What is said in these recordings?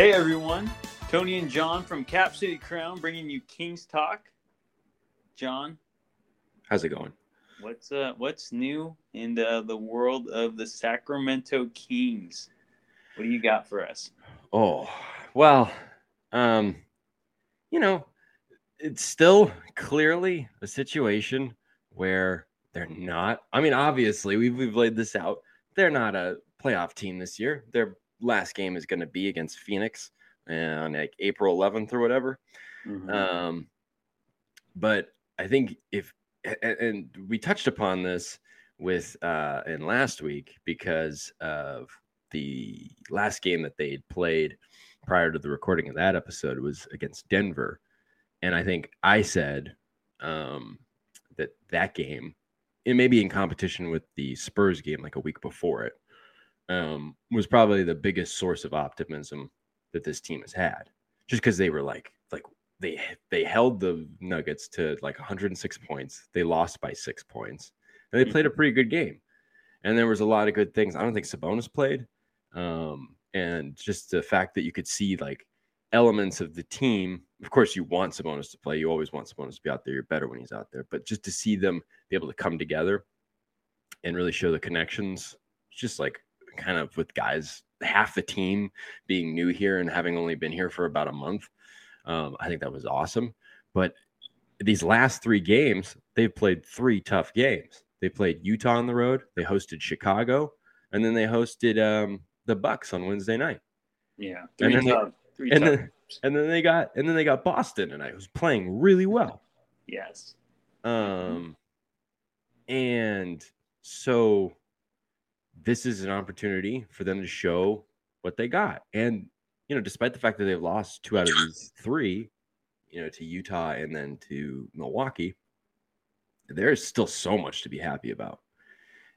Hey everyone, Tony and John from Cap City Crown bringing you Kings Talk. John, How's it going? what's uh what's new in the, the world of the Sacramento Kings? What do you got for us? Oh, well, um, you know, it's still clearly a situation where they're not. I mean, obviously, we've, we've laid this out. They're not a playoff team this year. Their last game is going to be against Phoenix on like April 11th or whatever. Mhm. Um, but I think if and we touched upon this with uh in last week because of the last game that they had played prior to the recording of that episode was against Denver, and I think I said um that that game it may be in competition with the Spurs game like a week before it um was probably the biggest source of optimism that this team has had just because they were like like they they held the Nuggets to like 106 points. They lost by six points, and they played a pretty good game. And there was a lot of good things. I don't think Sabonis played, um, and just the fact that you could see like elements of the team. Of course, you want Sabonis to play. You always want Sabonis to be out there. You're better when he's out there. But just to see them be able to come together and really show the connections, it's just like kind of with guys, half the team being new here and having only been here for about a month. Um, I think that was awesome. But these last three games, they've played three tough games. They played Utah on the road, they hosted Chicago, and then they hosted um, the Bucks on Wednesday night. Yeah, And three then they- tough, three and then- And then they got and then they got Boston tonight, who's playing really well. yes. Um, and so this is an opportunity for them to show what they got. And you know, despite the fact that they've lost two out of these three, you know, to Utah and then to Milwaukee, there's still so much to be happy about.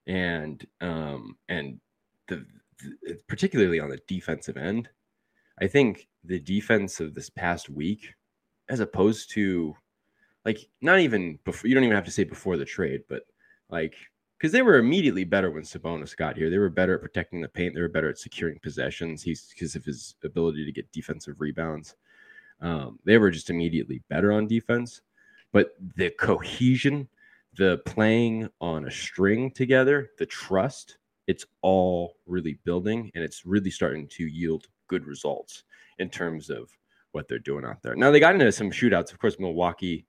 And um, and the, the particularly on the defensive end, I think the defense of this past week, as opposed to like not even before you don't even have to say before the trade, but like because they were immediately better when Sabonis got here. They were better at protecting the paint. They were better at securing possessions. He's because of his ability to get defensive rebounds. Um, they were just immediately better on defense. But the cohesion, the playing on a string together, the trust, it's all really building and it's really starting to yield good results in terms of what they're doing out there. Now they got into some shootouts. Of course, Milwaukee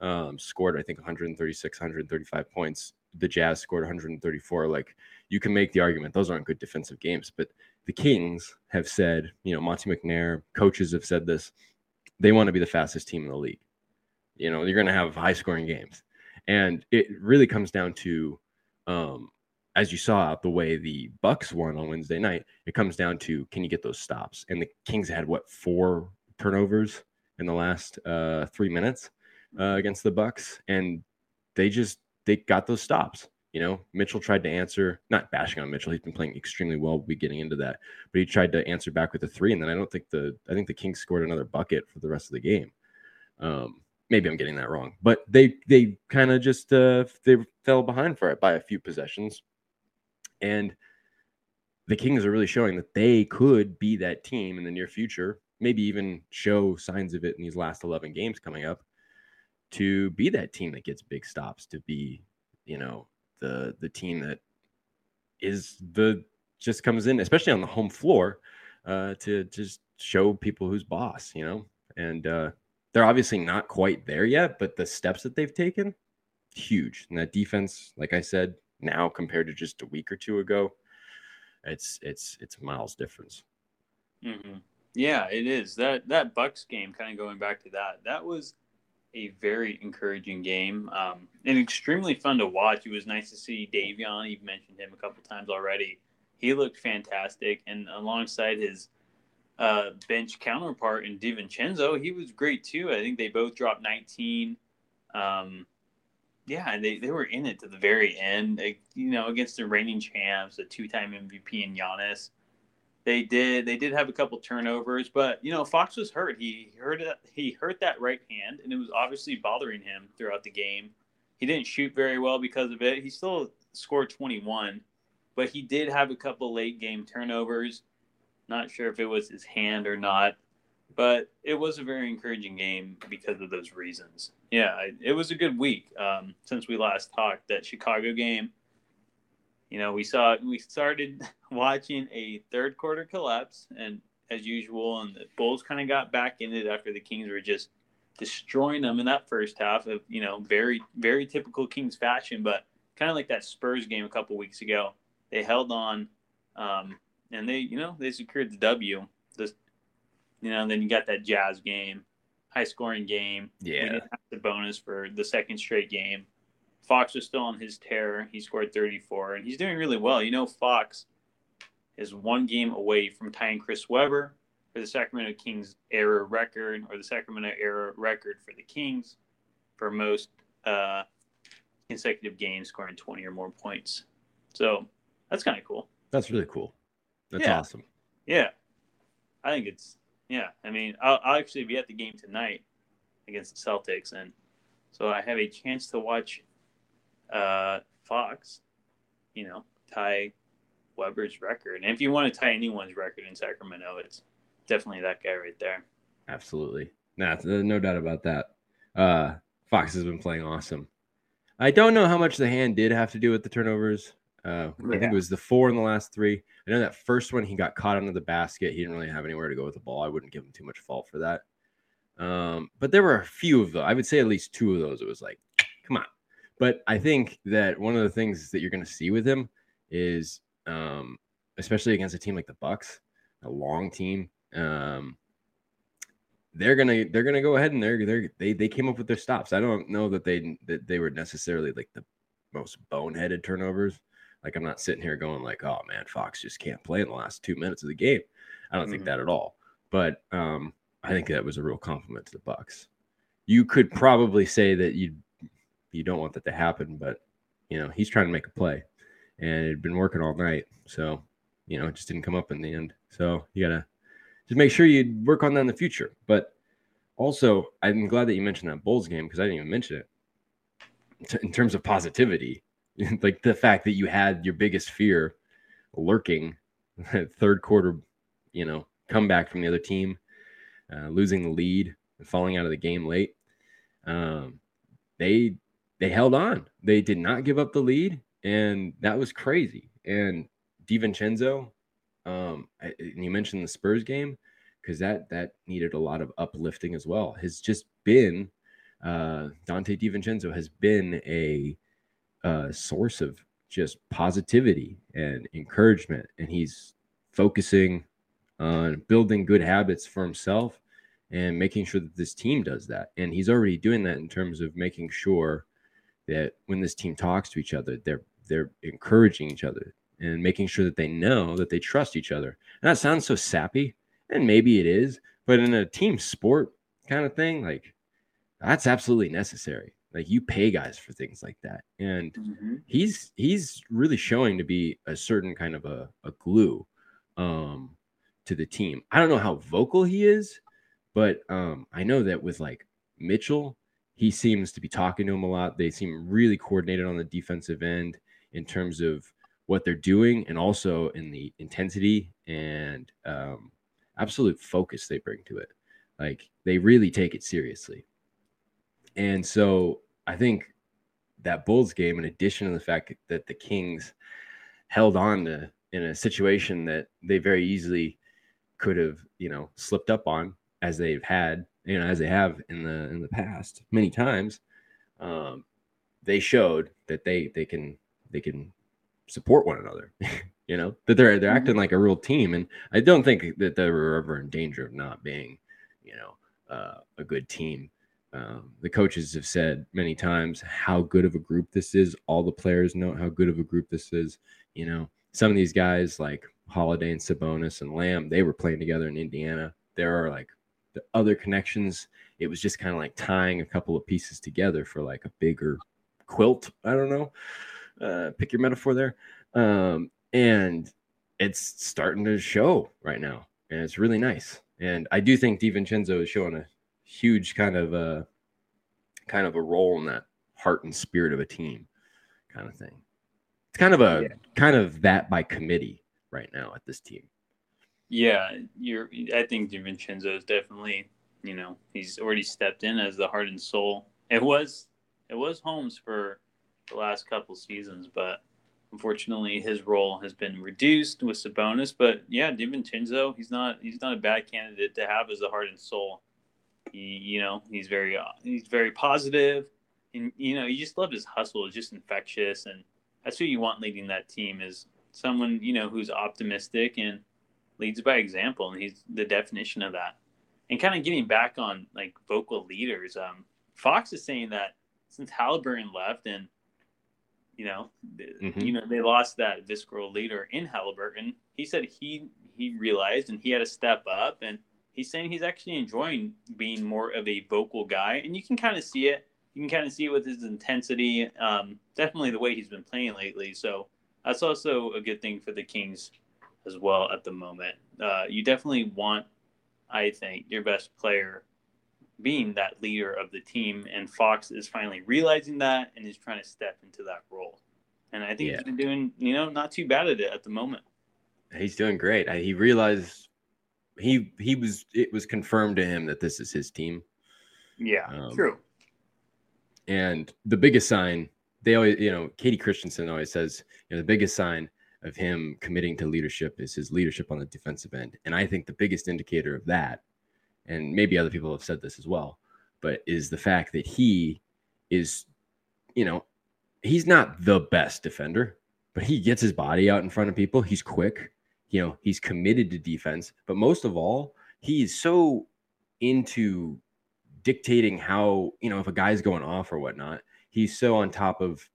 um, scored, I think, 136, 135 points. The Jazz scored 134. Like you can make the argument those aren't good defensive games, but the Kings have said, you know, Monte McNair, coaches have said this. They want to be the fastest team in the league. You know, you're going to have high scoring games, and it really comes down to, um, as you saw the way the Bucks won on Wednesday night. It comes down to can you get those stops? And the Kings had what four turnovers in the last uh, three minutes uh, against the Bucks, and they just they got those stops. You know, Mitchell tried to answer, not bashing on Mitchell. He's been playing extremely well. We'll be getting into that, but he tried to answer back with a three, and then I don't think the I think the Kings scored another bucket for the rest of the game. Um, maybe I'm getting that wrong, but they they kind of just uh, they fell behind for it by a few possessions, and the Kings are really showing that they could be that team in the near future. Maybe even show signs of it in these last 11 games coming up to be that team that gets big stops, to be, you know, the the team that is the just comes in, especially on the home floor, uh, to just show people who's boss, you know. And uh, they're obviously not quite there yet, but the steps that they've taken, huge. And that defense, like I said, now compared to just a week or two ago, it's it's it's miles difference. hmm Yeah, it is that that Bucks game. Kind of going back to that, that was a very encouraging game um, and extremely fun to watch. It was nice to see Davion. You've mentioned him a couple times already. He looked fantastic, and alongside his uh, bench counterpart in DiVincenzo, he was great too. I think they both dropped 19. Um, yeah, and they, they were in it to the very end. You know, against the reigning champs, the two-time MVP in Giannis. They did they did have a couple turnovers, but you know Fox was hurt. He hurt he hurt that right hand, and it was obviously bothering him throughout the game. He didn't shoot very well because of it. He still scored 21, but he did have a couple late game turnovers. Not sure if it was his hand or not, but it was a very encouraging game because of those reasons. Yeah, it was a good week um, since we last talked. That Chicago game, you know, we saw we started watching a third quarter collapse, and as usual, and the Bulls kind of got back in it after the Kings were just destroying them in that first half of you know very very typical Kings fashion, but kind of like that Spurs game a couple weeks ago. They held on, um, and they you know they secured the W. This you know, then you got that Jazz game, high scoring game. Yeah, we didn't have Sabonis for the second straight game. Fox was still on his tear. He scored 34, and he's doing really well. You know, Fox is one game away from tying Chris Webber for the Sacramento Kings era record, or the Sacramento era record for the Kings for most uh, consecutive games scoring 20 or more points. So that's kind of cool. That's really cool. That's yeah. awesome. Yeah. I think it's, yeah. I mean, I'll, I'll actually be at the game tonight against the Celtics. And so I have a chance to watch uh, Fox, you know, tie Webber's record. And if you want to tie anyone's record in Sacramento, it's definitely that guy right there. Absolutely. Nah, no doubt about that. Uh, Fox has been playing awesome. I don't know how much the hand did have to do with the turnovers. Uh, yeah. I think it was the four in the last three. I know that first one he got caught under the basket. He didn't really have anywhere to go with the ball. I wouldn't give him too much fault for that. Um, but there were a few of them. I would say at least two of those. It was like, come on. But I think that one of the things that you're going to see with him is, um, especially against a team like the Bucks, a long team, um, they're gonna they're gonna go ahead and they're, they're they they came up with their stops. I don't know that they that they were necessarily like the most boneheaded turnovers. Like I'm not sitting here going like, oh man, Fox just can't play in the last two minutes of the game. I don't mm-hmm. think that at all. But um, I think that was a real compliment to the Bucks. You could probably say that you you don't want that to happen, but you know he's trying to make a play, and it had been working all night, so you know it just didn't come up in the end. So you gotta just make sure you work on that in the future. But also, I'm glad that you mentioned that Bulls game because I didn't even mention it. In terms of positivity, like the fact that you had your biggest fear lurking, third quarter, you know, comeback from the other team, uh, losing the lead and falling out of the game late. Um, they they held on. They did not give up the lead, and that was crazy. And DiVincenzo um, and you mentioned the Spurs game because that that needed a lot of uplifting as well. Has just been uh, Donte DiVincenzo has been a, a source of just positivity and encouragement, and he's focusing on building good habits for himself and making sure that this team does that. And he's already doing that in terms of making sure that when this team talks to each other, they're they're encouraging each other and making sure that they know that they trust each other. And that sounds so sappy, and maybe it is, but in a team sport kind of thing, like that's absolutely necessary. Like you pay guys for things like that. And mm-hmm. he's he's really showing to be a certain kind of a, a glue um to the team. I don't know how vocal he is, but um I know that with like Mitchell, he seems to be talking to him a lot. They seem really coordinated on the defensive end in terms of what they're doing and also in the intensity and um, absolute focus they bring to it. Like they really take it seriously. And so I think that Bulls game, in addition to the fact that the Kings held on to in a situation that they very easily could have, you know, slipped up on as they've had, you know, as they have in the in the past many times, um, they showed that they they can they can support one another. you know that they're they're acting mm-hmm. like a real team, and I don't think that they were ever in danger of not being, you know, uh, a good team. Um, the coaches have said many times how good of a group this is. All the players know how good of a group this is. You know, some of these guys like Holiday and Sabonis and Lamb, they were playing together in Indiana. There are like the other connections. It was just kind of like tying a couple of pieces together for like a bigger quilt. I don't know uh, pick your metaphor there. Um, and it's starting to show right now, and it's really nice. And I do think DiVincenzo is showing a huge kind of a uh, kind of a role in that heart and spirit of a team kind of thing. It's kind of a yeah. kind of that by committee right now at this team. Yeah, you're. I think DiVincenzo is definitely. You know, he's already stepped in as the heart and soul. It was, it was Holmes for the last couple seasons, but unfortunately his role has been reduced with Sabonis. But yeah, DiVincenzo, he's not he's not a bad candidate to have as the heart and soul. He, you know, he's very he's very positive, and you know, you just love his hustle. It's just infectious, and that's who you want leading that team is someone you know who's optimistic and leads by example, and he's the definition of that. And kind of getting back on like vocal leaders, um, Fox is saying that since Halliburton left and you know, mm-hmm. you know they lost that visceral leader in Halliburton. He said he he realized and he had to step up, and he's saying he's actually enjoying being more of a vocal guy, and you can kind of see it. You can kind of see it with his intensity, um, definitely the way he's been playing lately. So that's also a good thing for the Kings as well at the moment. Uh, you definitely want, I think, your best player being that leader of the team, and Fox is finally realizing that and is trying to step into that role. And I think yeah. he's been doing, you know, not too bad at it at the moment. He's doing great. He realized he he was it was confirmed to him that this is his team. Yeah, um, true. And the biggest sign they always, you know, Kayte Christensen always says, you know, the biggest sign of him committing to leadership is his leadership on the defensive end. And I think the biggest indicator of that and maybe other people have said this as well, but is the fact that he is, you know, he's not the best defender, but he gets his body out in front of people. He's quick, you know, he's committed to defense, but most of all, he's so into dictating how, you know, if a guy's going off or whatnot, he's so on top of,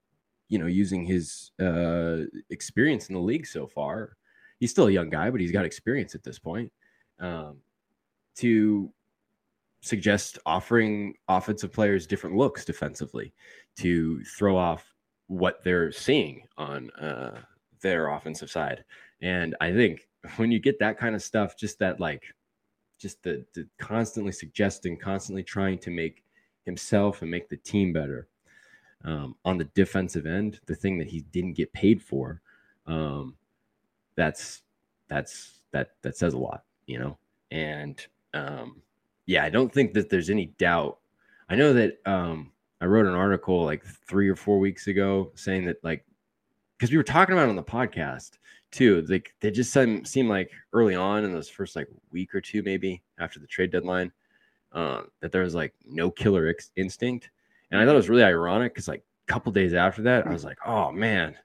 you know, using his uh, experience in the league so far. He's still a young guy, but he's got experience at this point. Um, to suggest offering offensive players different looks defensively to throw off what they're seeing on uh, their offensive side. And I think when you get that kind of stuff, just that like, just the, the constantly suggesting, constantly trying to make himself and make the team better um, on the defensive end, the thing that he didn't get paid for, um, that's that's that that says a lot, you know. And um, yeah, I don't think that there's any doubt. I know that um, I wrote an article like three or four weeks ago saying that like because we were talking about it on the podcast too. Like they just seemed seem like early on in those first like week or two, maybe after the trade deadline, uh, that there was like no killer ex- instinct, and I thought it was really ironic because like a couple days after that, I was like, oh man,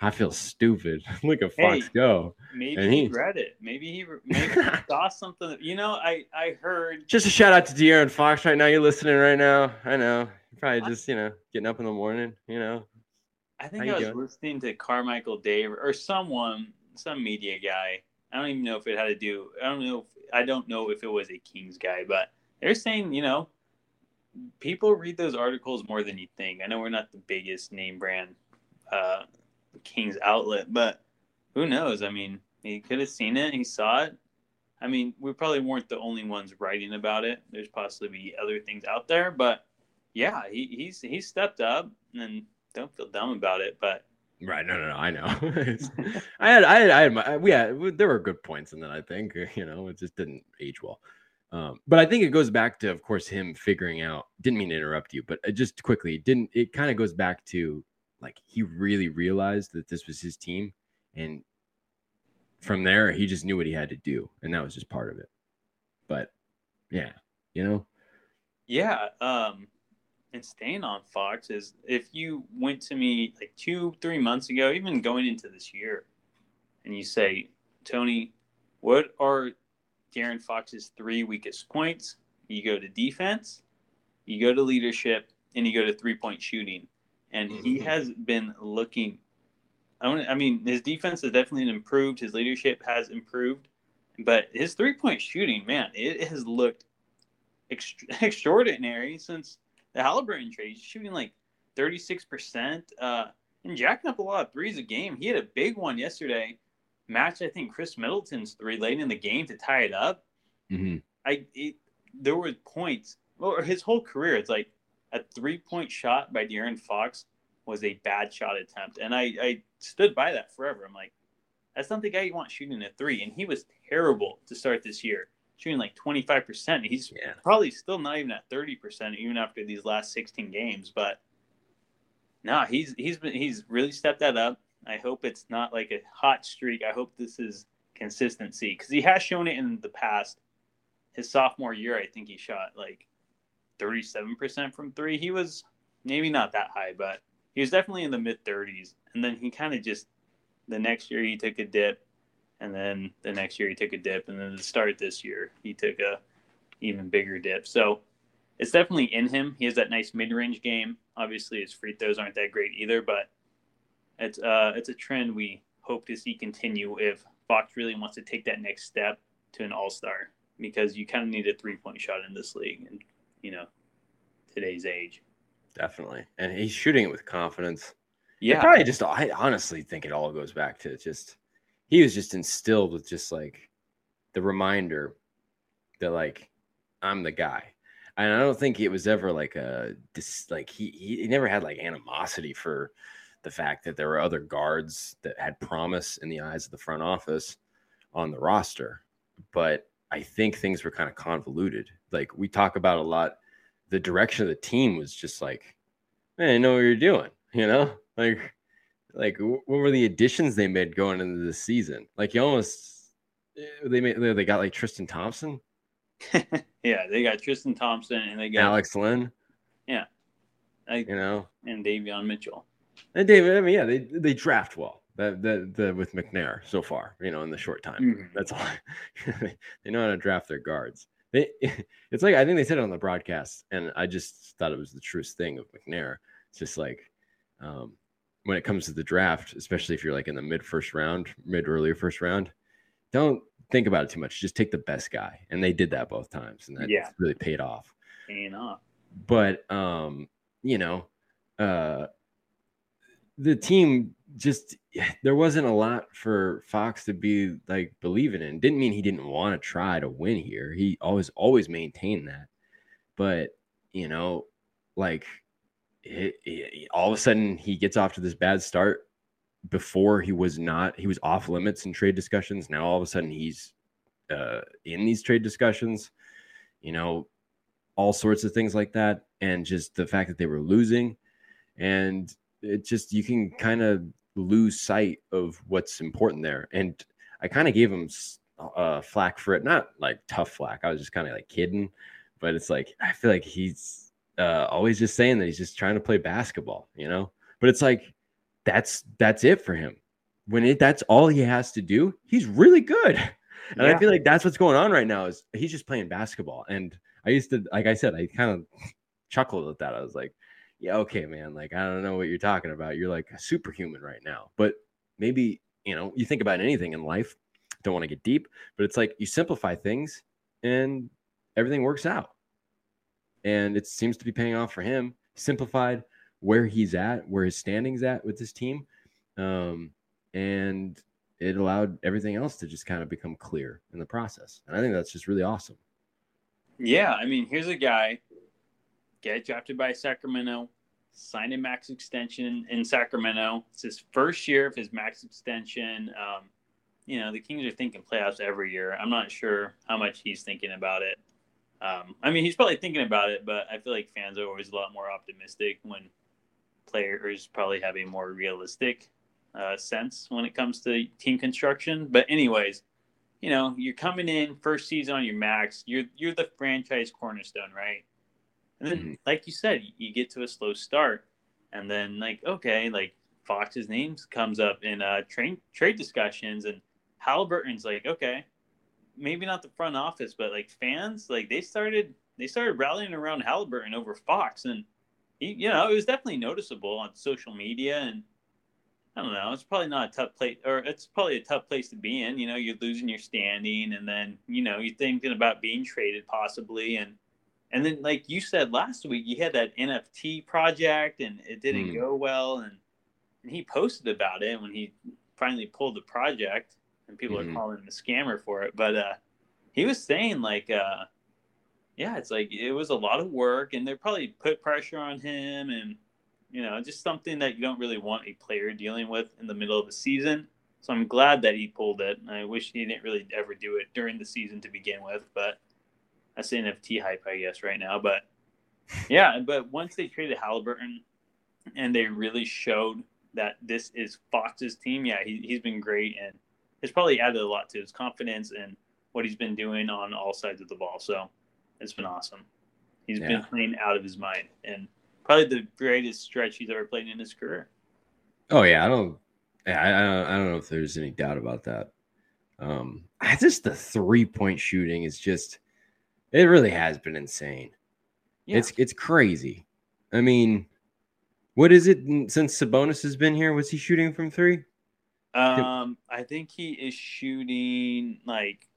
I feel stupid. Look at Fox hey, go. Maybe and he, he read it. Maybe he maybe he saw something. You know, I I heard. Just a shout out to De'Aaron Fox right now. You're listening right now. I know. You're probably just you know getting up in the morning. You know. I think How I was doing? listening to Carmichael Dave or someone, some media guy. I don't even know if it had to do. I don't know. If, I don't know if it was a Kings guy, but they're saying you know, people read those articles more than you think. I know we're not the biggest name brand. Uh, King's outlet, but who knows? I mean, he could have seen it. He saw it. I mean, we probably weren't the only ones writing about it. There's possibly be other things out there, but yeah, he, he's he stepped up and don't feel dumb about it. But right, no, no, no, I know. I had, I had, I had, my, we had, there were good points in that. I think you know, it just didn't age well. Um, but I think it goes back to, of course, him figuring out. Didn't mean to interrupt you, but just quickly, didn't it kind of goes back to like he really realized that this was his team and from there he just knew what he had to do and that was just part of it but yeah you know yeah um and staying on fox is if you went to me like two three months ago even going into this year and you say tony what are De'Aaron Fox's three weakest points you go to defense you go to leadership and you go to three point shooting and he mm-hmm. has been looking. I mean, his defense has definitely improved. His leadership has improved, but his three point shooting, man, it has looked extraordinary since the Halliburton trade. He's shooting like thirty six percent, uh, and jacking up a lot of threes a game. He had a big one yesterday. Matched, I think, Khris Middleton's three late in the game to tie it up. Mm-hmm. I it, there were points, or his whole career. It's like a three point shot by De'Aaron Fox was a bad shot attempt. And I, I stood by that forever. I'm like, That's not the guy you want shooting a three. And he was terrible to start this year, shooting like 25%. He's yeah. probably still not even at 30%, even after these last 16 games. But no, he's he's been he's really stepped that up. I hope it's not like a hot streak. I hope this is consistency because he has shown it in the past. His sophomore year, I think he shot like 37% from three. He was maybe not that high, but he was definitely in the mid 30s. And then he kind of just the next year he took a dip, and then the next year he took a dip, and then the start this year he took a even bigger dip. So it's definitely in him. He has that nice mid range game. Obviously, his free throws aren't that great either, but it's uh it's a trend we hope to see continue if Fox really wants to take that next step to an all star because you kind of need a three point shot in this league and you know today's age. Definitely, and he's shooting it with confidence. Yeah, it probably just. I honestly think it all goes back to just he was just instilled with just like the reminder that like I'm the guy. And I don't think it was ever like a like he he never had like animosity for the fact that there were other guards that had promise in the eyes of the front office on the roster. But I think things were kind of convoluted. Like we talk about a lot, the direction of the team was just like, man, I know what you're doing, you know? Like, like what were the additions they made going into the season? Like you almost eh, they made they got like Tristan Thompson. yeah, they got Tristan Thompson and they got Alex Len. Yeah, I, you know, and Davion Mitchell. And David, I mean, yeah, they they draft well. That the, the with McNair so far, you know, in the short time. Mm-hmm. That's all. they know how to draft their guards. They, it's like I think they said it on the broadcast, and I just thought it was the truest thing of McNair. It's just like um, when it comes to the draft, especially if you're like in the mid first round, mid earlier first round, don't think about it too much. Just take the best guy, and they did that both times, and that yeah. really paid off. Paying off. But um, you know, uh, the team just there wasn't a lot for Fox to be like believing in. Didn't mean he didn't want to try to win here. He always always maintained that. But you know, like it, it, all of a sudden he gets off to this bad start. Before he was not, he was off limits in trade discussions. Now all of a sudden he's uh, in these trade discussions. You know, all sorts of things like that, and just the fact that they were losing, and it just you can kind of lose sight of what's important there. And I kind of gave him uh, flack for it, not like tough flack. I was just kind of like kidding, but it's like I feel like he's uh, always just saying that he's just trying to play basketball, you know. But it's like that's that's it for him. When it that's all he has to do, he's really good. And yeah. I feel like that's what's going on right now is he's just playing basketball. And I used to, like I said, I kind of chuckled at that. I was like, yeah, okay, man, like I don't know what you're talking about. You're like a superhuman right now. But maybe, you know, you think about anything in life, don't want to get deep, but it's like you simplify things and everything works out. And it seems to be paying off for him. Simplified where he's at, where his standings at with this team. Um, and it allowed everything else to just kind of become clear in the process. And I think that's just really awesome. Yeah, I mean, here's a guy get drafted by Sacramento, sign a max extension in Sacramento. It's his first year of his max extension. Um, you know, the Kings are thinking playoffs every year. I'm not sure how much he's thinking about it. Um, I mean, he's probably thinking about it, but I feel like fans are always a lot more optimistic when players probably have a more realistic uh, sense when it comes to team construction. But anyways, you know, you're coming in first season on your max. You're you're the franchise cornerstone, right? And then, mm-hmm. like you said, you get to a slow start, and then like okay, like Fox's name comes up in uh, trade trade discussions, and Halliburton's like okay, maybe not the front office, but like fans, like they started they started rallying around Halliburton over Fox, and he, you know, it was definitely noticeable on social media, and I don't know, it's probably not a tough place, or it's probably a tough place to be in. You know, you're losing your standing, and then you know you're thinking about being traded possibly, and and then, like you said last week, you had that NFT project and it didn't mm. go well. And, and he posted about it when he finally pulled the project, and people mm. are hmm. calling him a scammer for it. But uh, he was saying, like, uh, yeah, it's like it was a lot of work, and they probably put pressure on him, and you know, just something that you don't really want a player dealing with in the middle of the season. So I'm glad that he pulled it. I wish he didn't really ever do it during the season to begin with, but that's the NFT hype, I guess, right now. But yeah, but once they traded Halliburton and they really showed that this is Fox's team, yeah, he, he's been great and it's probably added a lot to his confidence and what he's been doing on all sides of the ball. So it's been awesome. He's yeah. been playing out of his mind and probably the greatest stretch he's ever played in his career. Oh yeah, I don't, I, I don't, I don't know if there's any doubt about that. Um, I just the three point shooting is just, it really has been insane. Yeah. It's it's crazy. I mean, what is it since Sabonis has been here? Was he shooting from three? Um, I think he is shooting like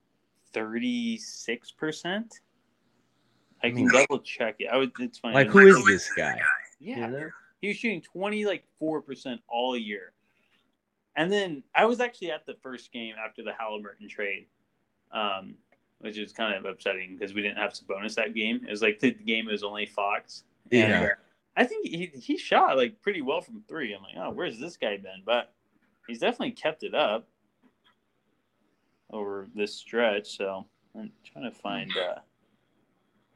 thirty six percent. I can double check it. I would. It's fine. Like, who is this guy? Yeah, you know? he was shooting twenty like four percent all year. And then I was actually at the first game after the Halliburton trade, um, which is kind of upsetting because we didn't have Sabonis that game. It was like the game was only Fox. Yeah. And I think he he shot like pretty well from three. I'm like, oh, where's this guy been? But he's definitely kept it up over this stretch. So I'm trying to find uh,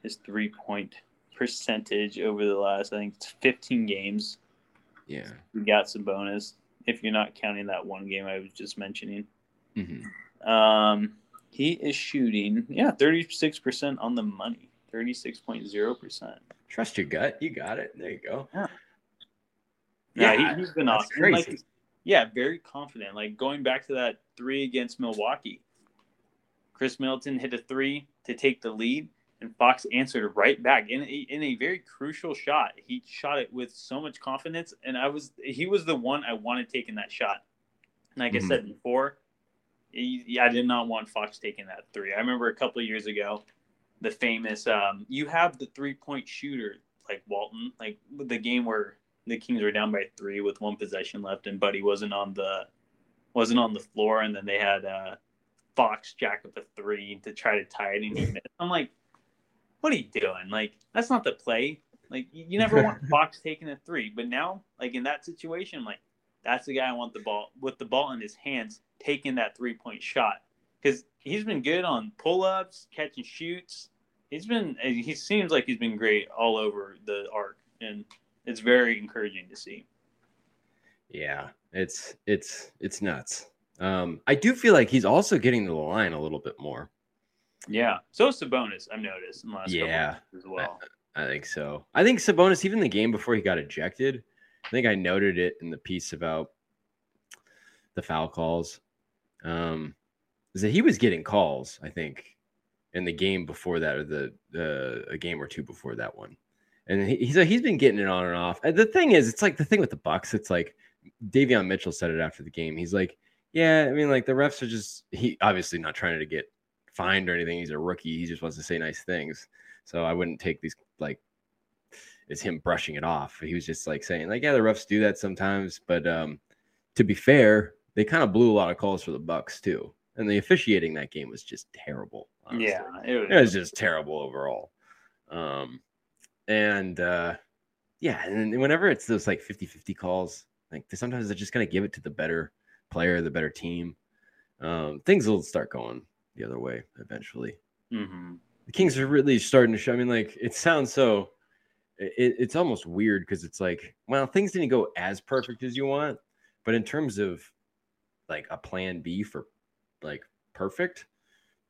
his three point percentage over the last, I think it's 15 games. Yeah. We got Sabonis if you're not counting that one game I was just mentioning. Mm-hmm. Um, he is shooting, yeah, 36% on the money, 36.0%. Trust your gut. You got it. There you go. Yeah. Yeah, yeah he, has been awesome. Crazy. Like, yeah, very confident. Like going back to that three against Milwaukee, Khris Middleton hit a three to take the lead, and Fox answered right back in a, in a very crucial shot. He shot it with so much confidence, and I was he was the one I wanted taking that shot. Like mm-hmm. I said before, he, I did not want Fox taking that three. I remember a couple of years ago, the famous um, you have the three point shooter like Walton, like the game where the Kings were down by three with one possession left, and Buddy wasn't on the wasn't on the floor, and then they had uh, Fox jack up a three to try to tie it, and he missed. I'm like, what are you doing? Like that's not the play. Like you never want Fox taking a three, but now like in that situation, like that's the guy I want the ball with the ball in his hands taking that three point shot because he's been good on pull ups, catch and shoots. He's been he seems like he's been great all over the arc, and it's very encouraging to see. Yeah, it's it's it's nuts. Um, I do feel like he's also getting to the line a little bit more. Yeah, so Sabonis, I've noticed in the last yeah, as well. I, I, think so. I think Sabonis, even the game before he got ejected, I think I noted it in the piece about the foul calls. Um, is that he was getting calls? I think in the game before that, or the uh, a game or two before that one and he, he's he's been getting it on and off. And the thing is, it's like the thing with the Bucks. It's like Davion Mitchell said it after the game. He's like, yeah, I mean, like the refs are just he obviously not trying to get fined or anything. He's a rookie. He just wants to say nice things. So I wouldn't take these like it's him brushing it off. He was just like saying like, yeah, the refs do that sometimes, but um, to be fair, they kind of blew a lot of calls for the Bucks too. And the officiating that game was just terrible. Honestly. Yeah, it was, it was just terrible overall. Um, and uh, yeah, and whenever it's those like 50 50 calls, like sometimes they're just to give it to the better player, the better team. Um, things will start going the other way eventually. Mm-hmm. The Kings are really starting to show. I mean, like it sounds so. It, it's almost weird because it's like, well, things didn't go as perfect as you want, but in terms of like a plan B for like perfect,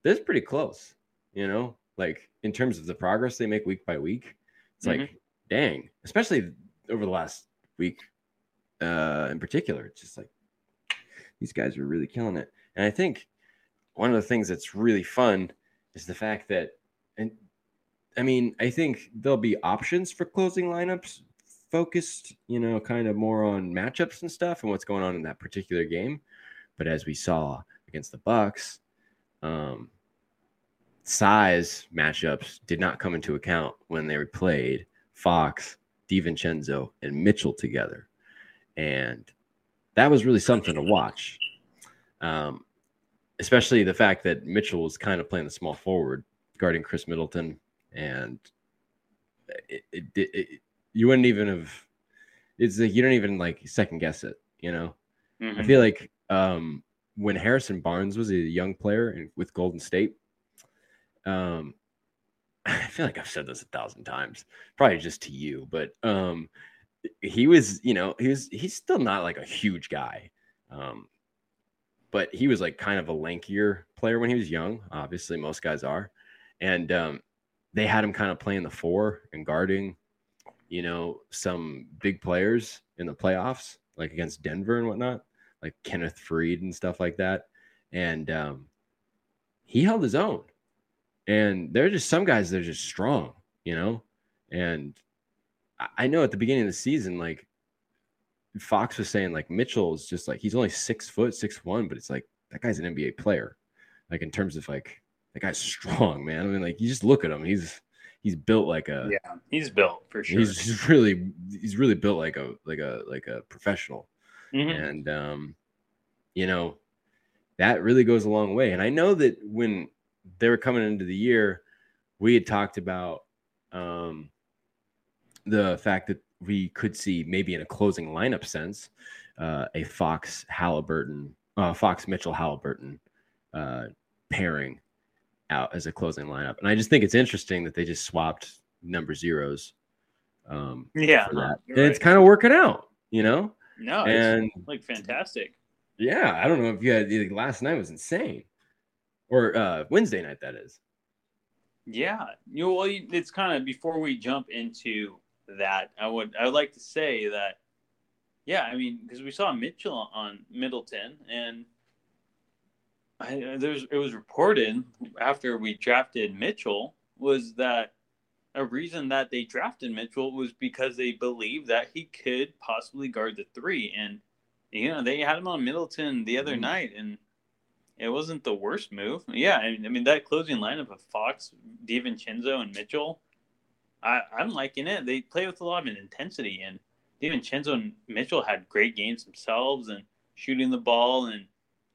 that's pretty close. You know, like in terms of the progress they make week by week, it's mm-hmm. like, dang, especially over the last week uh, in particular. It's just like these guys are really killing it. And I think one of the things that's really fun is the fact that, and I mean, I think there'll be options for closing lineups focused, you know, kind of more on matchups and stuff and what's going on in that particular game. But as we saw against the Bucks, um, size matchups did not come into account when they played Fox, DiVincenzo, and Mitchell together. And that was really something to watch. Um, especially the fact that Mitchell was kind of playing the small forward, guarding Khris Middleton. And it, it, it, you wouldn't even have, it's like you don't even like second guess it, you know? Mm-hmm. I feel like um, when Harrison Barnes was a young player with Golden State, um, I feel like I've said this a thousand times, probably just to you, but um, he was, you know, he was he's still not like a huge guy. Um, but he was like kind of a lankier player when he was young. Obviously, most guys are. And um, they had him kind of playing the four and guarding, you know, some big players in the playoffs, like against Denver and whatnot, like Kenneth Faried and stuff like that. And um, he held his own. And there are just some guys that are just strong, you know? And I know at the beginning of the season, like Fox was saying, like Mitchell is just like he's only six foot, six one, but it's like that guy's an NBA player. Like in terms of like that guy's strong, man. I mean, like you just look at him, he's he's built like a yeah, he's built for sure. He's, he's really he's really built like a like a like a professional, mm-hmm. and um, you know, that really goes a long way. And I know that when they were coming into the year, we had talked about um the fact that we could see maybe in a closing lineup sense uh, a Fox Halliburton, uh, Fox Mitchell Halliburton uh, pairing out as a closing lineup, and I just think it's interesting that they just swapped number zeros. Um, yeah, and right. it's kind of working out, you know. No, and like fantastic. Yeah, I don't know if you had like, last night was insane, or uh, Wednesday night that is. Yeah, you know, well, it's kind of before we jump into that, I would I would like to say that, yeah, I mean, because we saw Mitchell on Middleton, and I, there's it was reported after we drafted Mitchell was that a reason that they drafted Mitchell was because they believed that he could possibly guard the three, and you know they had him on Middleton the other mm. night, and it wasn't the worst move. Yeah, I mean that closing lineup of Fox, DiVincenzo, and Mitchell I, I'm liking it. They play with a lot of intensity, and DiVincenzo and Mitchell had great games themselves, and shooting the ball and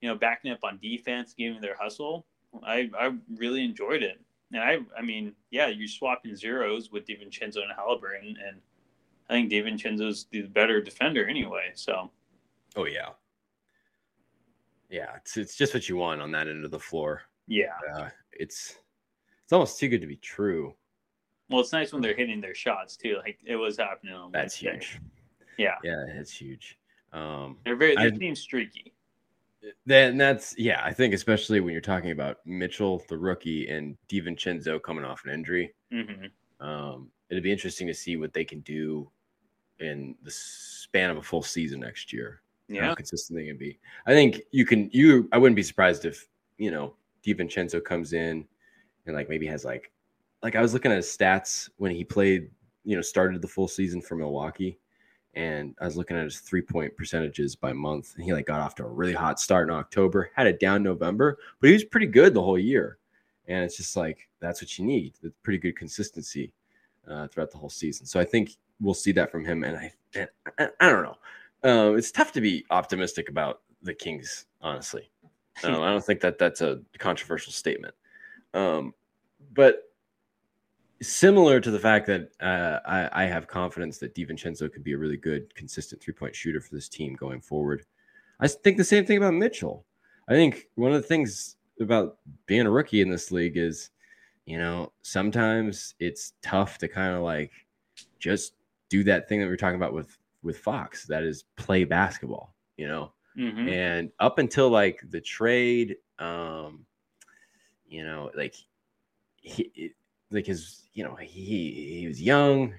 you know backing up on defense, giving their hustle. I I really enjoyed it, and I I mean yeah, you're swapping zeros with DiVincenzo and Halliburton, and I think DiVincenzo's the better defender anyway. So, oh yeah, yeah, it's it's just what you want on that end of the floor. Yeah, uh, it's it's almost too good to be true. Well, it's nice when they're hitting their shots too. Like it was happening on That's Wednesday. huge. Yeah. Yeah, it's huge. Um, they're very their team's streaky. Then that's yeah, I think especially when you're talking about Mitchell, the rookie, and DiVincenzo coming off an injury. Mm-hmm. Um, it'd be interesting to see what they can do in the span of a full season next year. Yeah, how consistent they can be. I think you can. You, I wouldn't be surprised if you know DiVincenzo comes in and like maybe has like like I was looking at his stats when he played, you know, started the full season for Milwaukee, and I was looking at his three point percentages by month, and he like got off to a really hot start in October, had a down November, but he was pretty good the whole year, and it's just like that's what you need, the pretty good consistency uh, throughout the whole season. So I think we'll see that from him, and I, and I, I don't know, um, it's tough to be optimistic about the Kings, honestly. I don't think that that's a controversial statement. Um, but similar to the fact that uh, I, I, have confidence that DiVincenzo could be a really good, consistent three point shooter for this team going forward. I think the same thing about Mitchell. I think one of the things about being a rookie in this league is, you know, sometimes it's tough to kind of like just do that thing that we are talking about with with Fox, that is play basketball, you know. Mm-hmm. And up until like the trade, um, you know, like he, like his, you know, he he was young,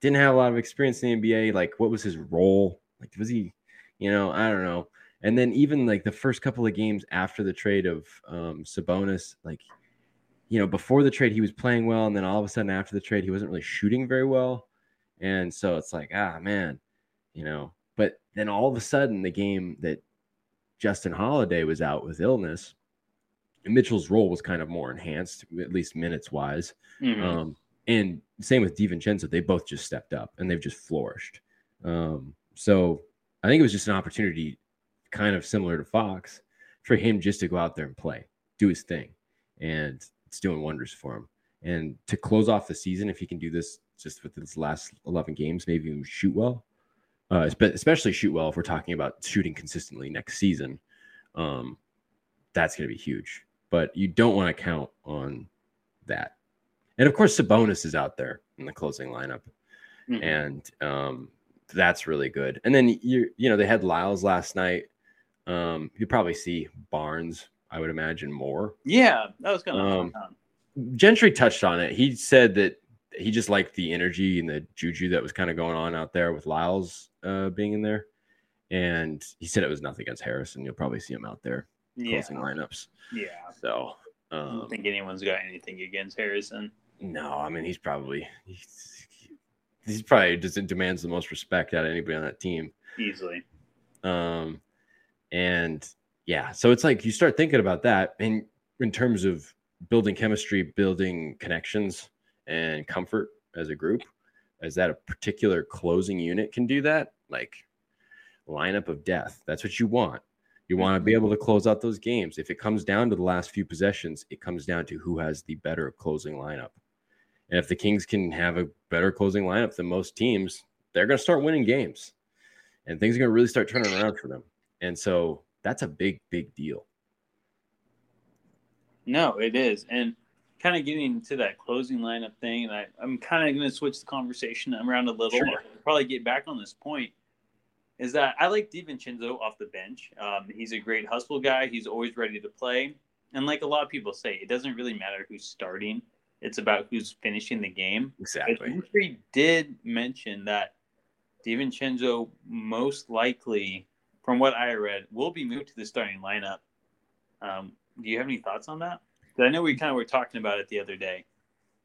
didn't have a lot of experience in the NBA. Like, what was his role? Like, was he, you know, I don't know. And then even like the first couple of games after the trade of um, Sabonis, like, you know, before the trade he was playing well, and then all of a sudden after the trade he wasn't really shooting very well, and so it's like, ah, man, you know. But then all of a sudden the game that Justin Holiday was out with illness, Mitchell's role was kind of more enhanced, at least minutes wise. Mm-hmm. Um, and same with DiVincenzo, they both just stepped up and they've just flourished. Um, so I think it was just an opportunity, kind of similar to Fox, for him just to go out there and play, do his thing, and it's doing wonders for him. And to close off the season, if he can do this just with his last 11 games, maybe even shoot well, uh, especially shoot well if we're talking about shooting consistently next season. um, that's going to be huge. But you don't want to count on that. And of course, Sabonis is out there in the closing lineup, mm-hmm. and um, that's really good. And then you you know they had Lyles last night. Um, you probably see Barnes, I would imagine more. Yeah, that was kind of um, Gentry touched on it. He said that he just liked the energy and the juju that was kind of going on out there with Lyles uh, being in there. And he said it was nothing against Harrison. You'll probably see him out there yeah. closing lineups. Yeah. So um, I don't um, think anyone's got anything against Harrison. No, I mean he's probably he's, he's probably just demands the most respect out of anybody on that team. Easily. Um and yeah, so it's like you start thinking about that and in terms of building chemistry, building connections and comfort as a group. As that a particular closing unit can do that, like lineup of death. That's what you want. You mm-hmm. want to be able to close out those games. If it comes down to the last few possessions, it comes down to who has the better closing lineup. And if the Kings can have a better closing lineup than most teams, they're going to start winning games and things are going to really start turning around for them. And so that's a big, big deal. No, it is. And kind of getting into that closing lineup thing, and I, am kind of going to switch the conversation around a little, sure. probably get back on this point, is that I like DiVincenzo off the bench. Um, he's a great hustle guy. He's always ready to play. And like a lot of people say, it doesn't really matter who's starting. It's about who's finishing the game. Exactly. But did mention that DiVincenzo most likely, from what I read, will be moved to the starting lineup. Um, do you have any thoughts on that? I know we kind of were talking about it the other day,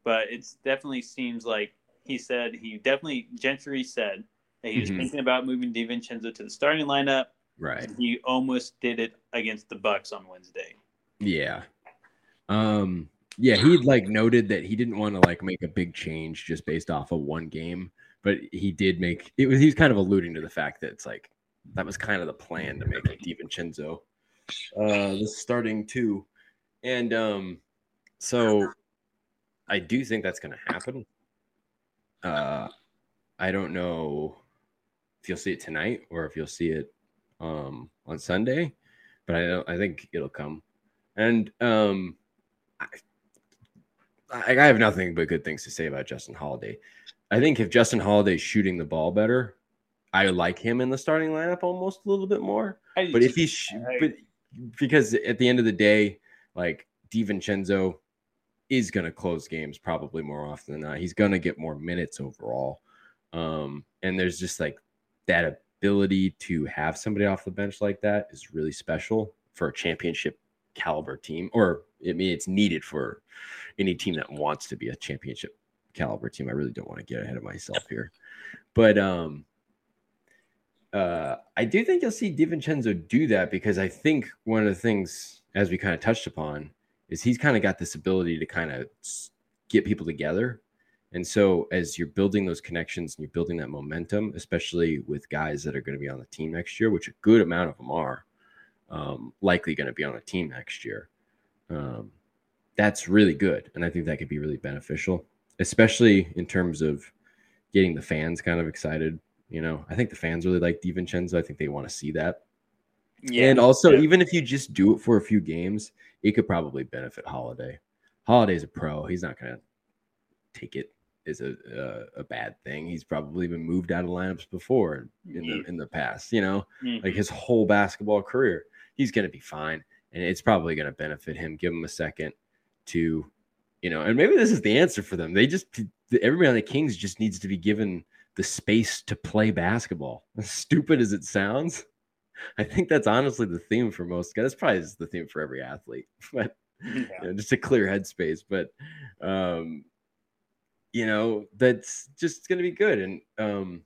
but it definitely seems like he said he definitely Gentry said that he was mm-hmm. thinking about moving DiVincenzo to the starting lineup. Right. he almost did it against the Bucks on Wednesday. Yeah. Um. Yeah, he like noted that he didn't want to like make a big change just based off of one game, but he did make it was. He was kind of alluding to the fact that it's like that was kind of the plan to make DiVincenzo uh, the starting two. And um, so I do think that's going to happen. Uh, I don't know if you'll see it tonight or if you'll see it um, on Sunday, but I don't. I think it'll come. And um, I, I have nothing but good things to say about Justin Holiday. I think if Justin Holiday's shooting the ball better, I like him in the starting lineup almost a little bit more. But if he's, but because at the end of the day, like DiVincenzo is going to close games probably more often than not. He's going to get more minutes overall. Um, and there's just like that ability to have somebody off the bench like that is really special for a championship caliber team, or I mean, it's needed for any team that wants to be a championship caliber team. I really don't want to get ahead of myself here, but um, uh, I do think you'll see DiVincenzo do that because I think one of the things, as we kind of touched upon, is he's kind of got this ability to kind of get people together. And so, as you're building those connections and you're building that momentum, especially with guys that are going to be on the team next year, which a good amount of them are um, likely going to be on a team next year, um, that's really good. And I think that could be really beneficial, especially in terms of getting the fans kind of excited you know, I think the fans really like DiVincenzo. I think they want to see that. Yeah. And also, yeah. even if you just do it for a few games, it could probably benefit Holiday. Holiday's a pro. He's not going to take it as a, a, a bad thing. He's probably been moved out of lineups before in the in the past. You know, mm-hmm. like his whole basketball career, he's going to be fine, and it's probably going to benefit him. Give him a second to, you know, and maybe this is the answer for them. They just everybody on the Kings just needs to be given the space to play basketball. As stupid as it sounds, I think that's honestly the theme for most guys. That's probably the theme for every athlete, but yeah. you know, just a clear headspace. But um, you know, that's just going to be good. And um,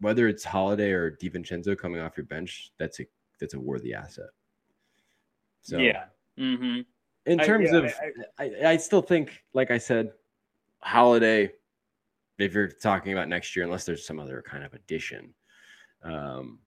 whether it's Holiday or DiVincenzo coming off your bench, that's a that's a worthy asset. So yeah. Mm-hmm. In terms I, yeah, of, I, I, I still think, like I said, Holiday if you're talking about next year, unless there's some other kind of addition, um,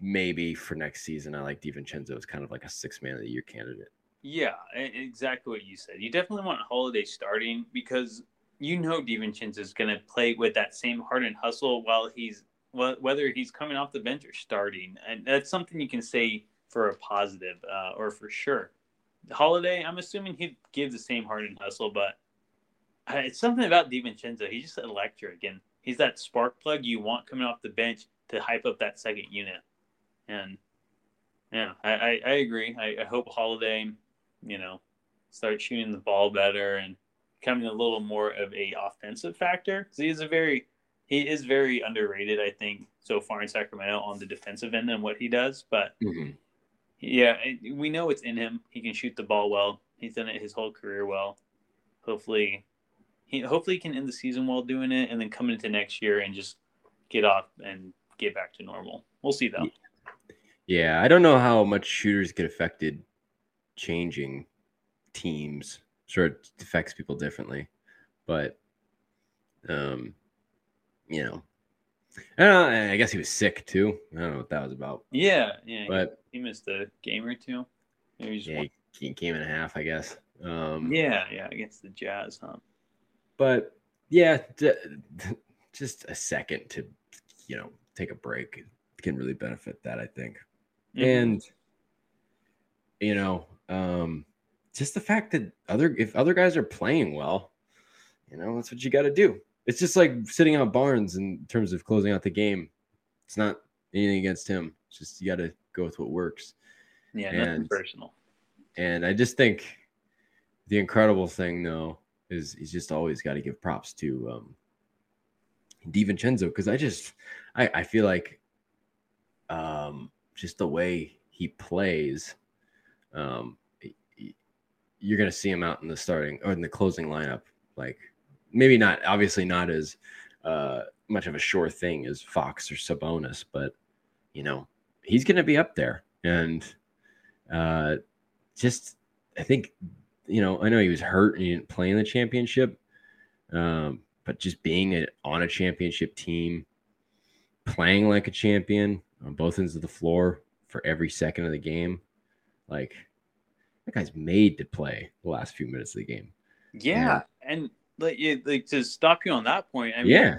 maybe for next season, I like DiVincenzo as kind of like a six man of the year candidate. Yeah, exactly what you said. You definitely want Holiday starting because you know DiVincenzo is going to play with that same heart and hustle while he's whether he's coming off the bench or starting, and that's something you can say for a positive uh, or for sure. Holiday, I'm assuming he'd give the same heart and hustle, but uh, it's something about DiVincenzo. He's just electric, and he's that spark plug you want coming off the bench to hype up that second unit. And yeah, I, I, I agree. I, I hope Holiday, you know, start shooting the ball better and becoming a little more of a offensive factor. He is a very he is very underrated, I think, so far in Sacramento on the defensive end and what he does. But mm-hmm. yeah, we know it's in him. He can shoot the ball well. He's done it his whole career well. Hopefully, he hopefully he can end the season while doing it, and then come into next year and just get off and get back to normal. We'll see though. Yeah, I don't know how much shooters get affected changing teams. Sure, it affects people differently, but um, you know, I, I guess he was sick too. I don't know what that was about. Yeah, yeah, but he, he missed a game or two. Maybe just yeah, he came and a half, I guess. Um, yeah, yeah, against the Jazz, huh? But yeah, d- just a second to, you know, take a break can really benefit that, I think. Mm-hmm. And you know, um, just the fact that other if other guys are playing well, you know, that's what you got to do. It's just like sitting out Barnes in terms of closing out the game. It's not anything against him. It's just you got to go with what works. Yeah, and, personal. And I just think the incredible thing though is he's just always got to give props to um DiVincenzo because I just I, I feel like um just the way he plays, um, you're going to see him out in the starting or in the closing lineup. Like maybe not, obviously not as uh, much of a sure thing as Fox or Sabonis, but you know he's going to be up there. And uh, just, I think, you know, I know he was hurt and he didn't play in the championship, um, but just being a, on a championship team, playing like a champion, on both ends of the floor for every second of the game. Like that guy's made to play the last few minutes of the game. Yeah, and, and like, like to stop you on that point, I mean, yeah.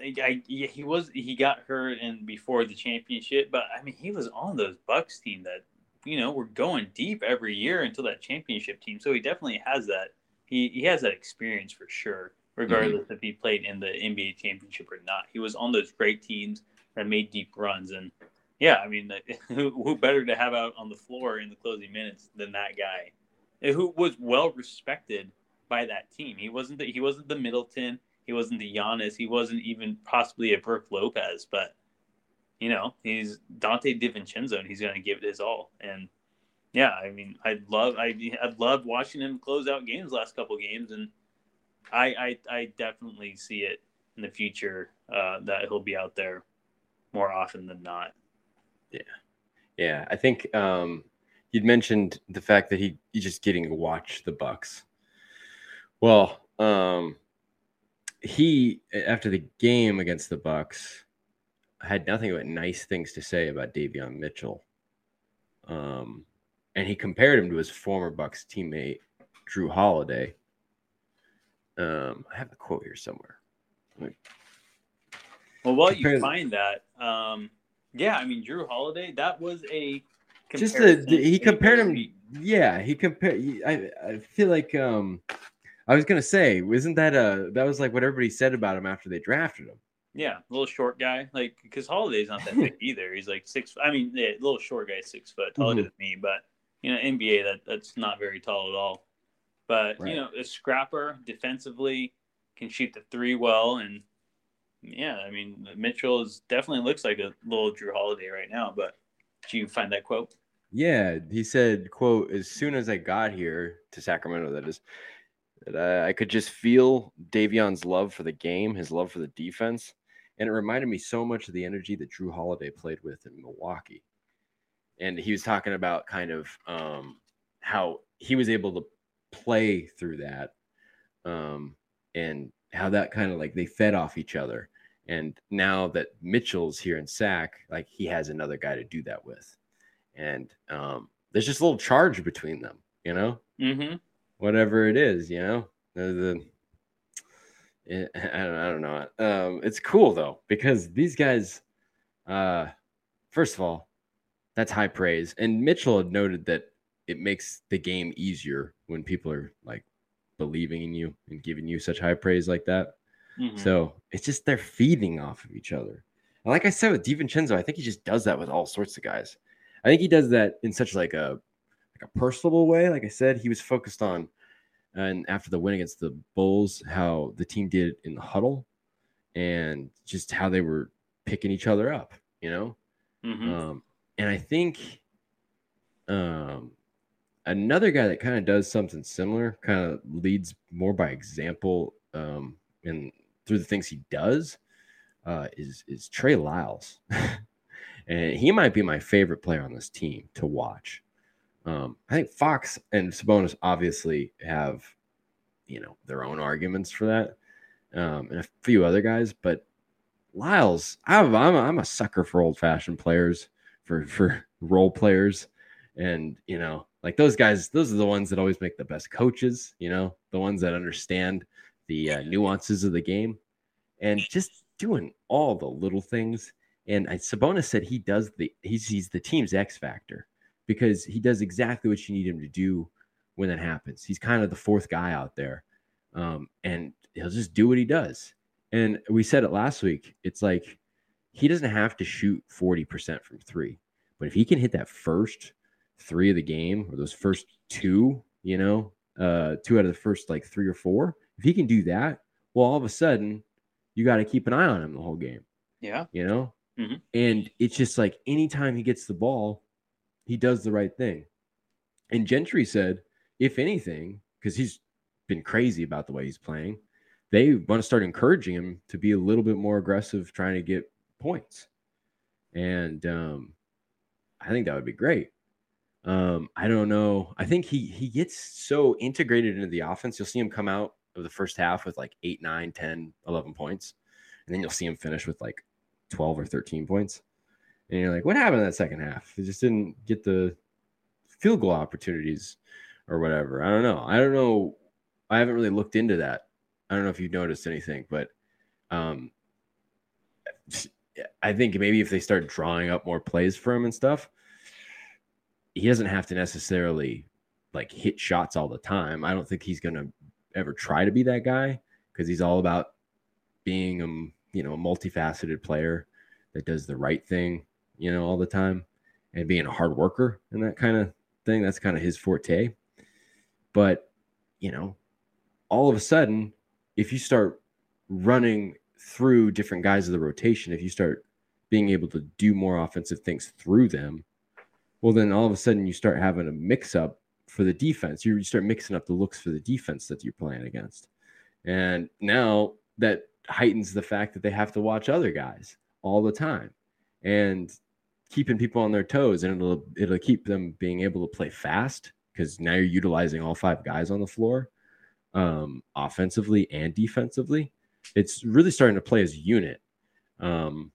Like, I, yeah, he was he got hurt and before the championship, but I mean he was on those Bucks team that you know were going deep every year until that championship team. So he definitely has that. He he has that experience for sure, regardless mm-hmm. if he played in the NBA championship or not. He was on those great teams that made deep runs. And yeah, I mean, who, who better to have out on the floor in the closing minutes than that guy, who was well respected by that team. He wasn't the, he wasn't the Middleton, he wasn't the Giannis, he wasn't even possibly a Brook Lopez, but you know, he's Donte DiVincenzo, and he's going to give it his all. And yeah, I mean, I love I I loved watching him close out games last couple games, and I I, I definitely see it in the future uh, that he'll be out there more often than not. Yeah. Yeah. I think um, you'd mentioned the fact that he he's just getting to watch the Bucks. Well, um, he after the game against the Bucks had nothing but nice things to say about Davion Mitchell. Um, and he compared him to his former Bucks teammate Jrue Holiday. Um, I have a quote here somewhere. Well, while you find that, um, yeah, I mean Jrue Holiday, that was a just the, the he compared him. Yeah, he compared. I I feel like um, I was gonna say, isn't that a that was like what everybody said about him after they drafted him? Yeah, little short guy, like because Holiday's not that big either. He's like six. I mean, yeah, little short guy, six foot, taller mm-hmm. than me, but you know, NBA that that's not very tall at all. But right. you know, a scrapper defensively can shoot the three well, and yeah, I mean Mitchell is definitely looks like a little Jrue Holiday right now. But do you find that quote? Yeah, he said, "quote As soon as I got here to Sacramento, that is, that I, I could just feel Davion's love for the game, his love for the defense, and it reminded me so much of the energy that Jrue Holiday played with in Milwaukee." And he was talking about kind of um, how he was able to play through that, um, and how that kind of like they fed off each other and now that Mitchell's here in Sac, like he has another guy to do that with. And um, there's just a little charge between them, you know? Mm-hmm. Whatever it is, you know? The, the it, I, don't, I don't know. Um, it's cool though, because these guys, Uh, first of all, that's high praise. And Mitchell had noted that it makes the game easier when people are like believing in you and giving you such high praise like that. Mm-hmm. So it's just they're feeding off of each other. And like I said with DiVincenzo, I think he just does that with all sorts of guys. I think he does that in such like a like a personable way. Like I said, he was focused on and after the win against the Bulls, how the team did in the huddle and just how they were picking each other up, you know? Mm-hmm. Um, and I think um, another guy that kind of does something similar, kind of leads more by example um, and through the things he does, uh, is is Trey Lyles, and he might be my favorite player on this team to watch. Um, I think Fox and Sabonis obviously have, you know, their own arguments for that, um, and a few other guys. But Lyles, I'm I'm a, I'm a sucker for old fashioned players, for for role players, and you know, like those guys. Those are the ones that always make the best coaches. You know, the ones that understand the uh, nuances of the game, and just doing all the little things. And I, Sabonis said he does the he's he's the team's X factor because he does exactly what you need him to do when that happens. He's kind of the fourth guy out there. Um, and he'll just do what he does. And we said it last week. It's like he doesn't have to shoot 40% from three. But if he can hit that first three of the game or those first two, you know, uh, two out of the first like three or four, if he can do that, well, all of a sudden you got to keep an eye on him the whole game. Yeah. You know? Mm-hmm. And it's just like anytime he gets the ball, he does the right thing. And Gentry said, if anything, because he's been crazy about the way he's playing, they want to start encouraging him to be a little bit more aggressive, trying to get points. And um, I think that would be great. Um, I don't know. I think he he gets so integrated into the offense. You'll see him come out of the first half with like 8, 9, 10, 11 points. And then you'll see him finish with like 12 or 13 points and you're like, what happened in that second half? He just didn't get the field goal opportunities or whatever. I don't know. I don't know. I haven't really looked into that. I don't know if you've noticed anything, but um, I think maybe if they start drawing up more plays for him and stuff, he doesn't have to necessarily like hit shots all the time. I don't think he's going to ever try to be that guy because he's all about being a you know a multifaceted player that does the right thing you know, all the time and being a hard worker and that kind of thing. That's kind of his forte. But, you know, all of a sudden, if you start running through different guys of the rotation, if you start being able to do more offensive things through them, well, then all of a sudden you start having a mix up for the defense. You start mixing up the looks for the defense that you're playing against. And now that heightens the fact that they have to watch other guys all the time. And keeping people on their toes and it'll it'll keep them being able to play fast because now you're utilizing all five guys on the floor um, offensively and defensively it's really starting to play as a unit um,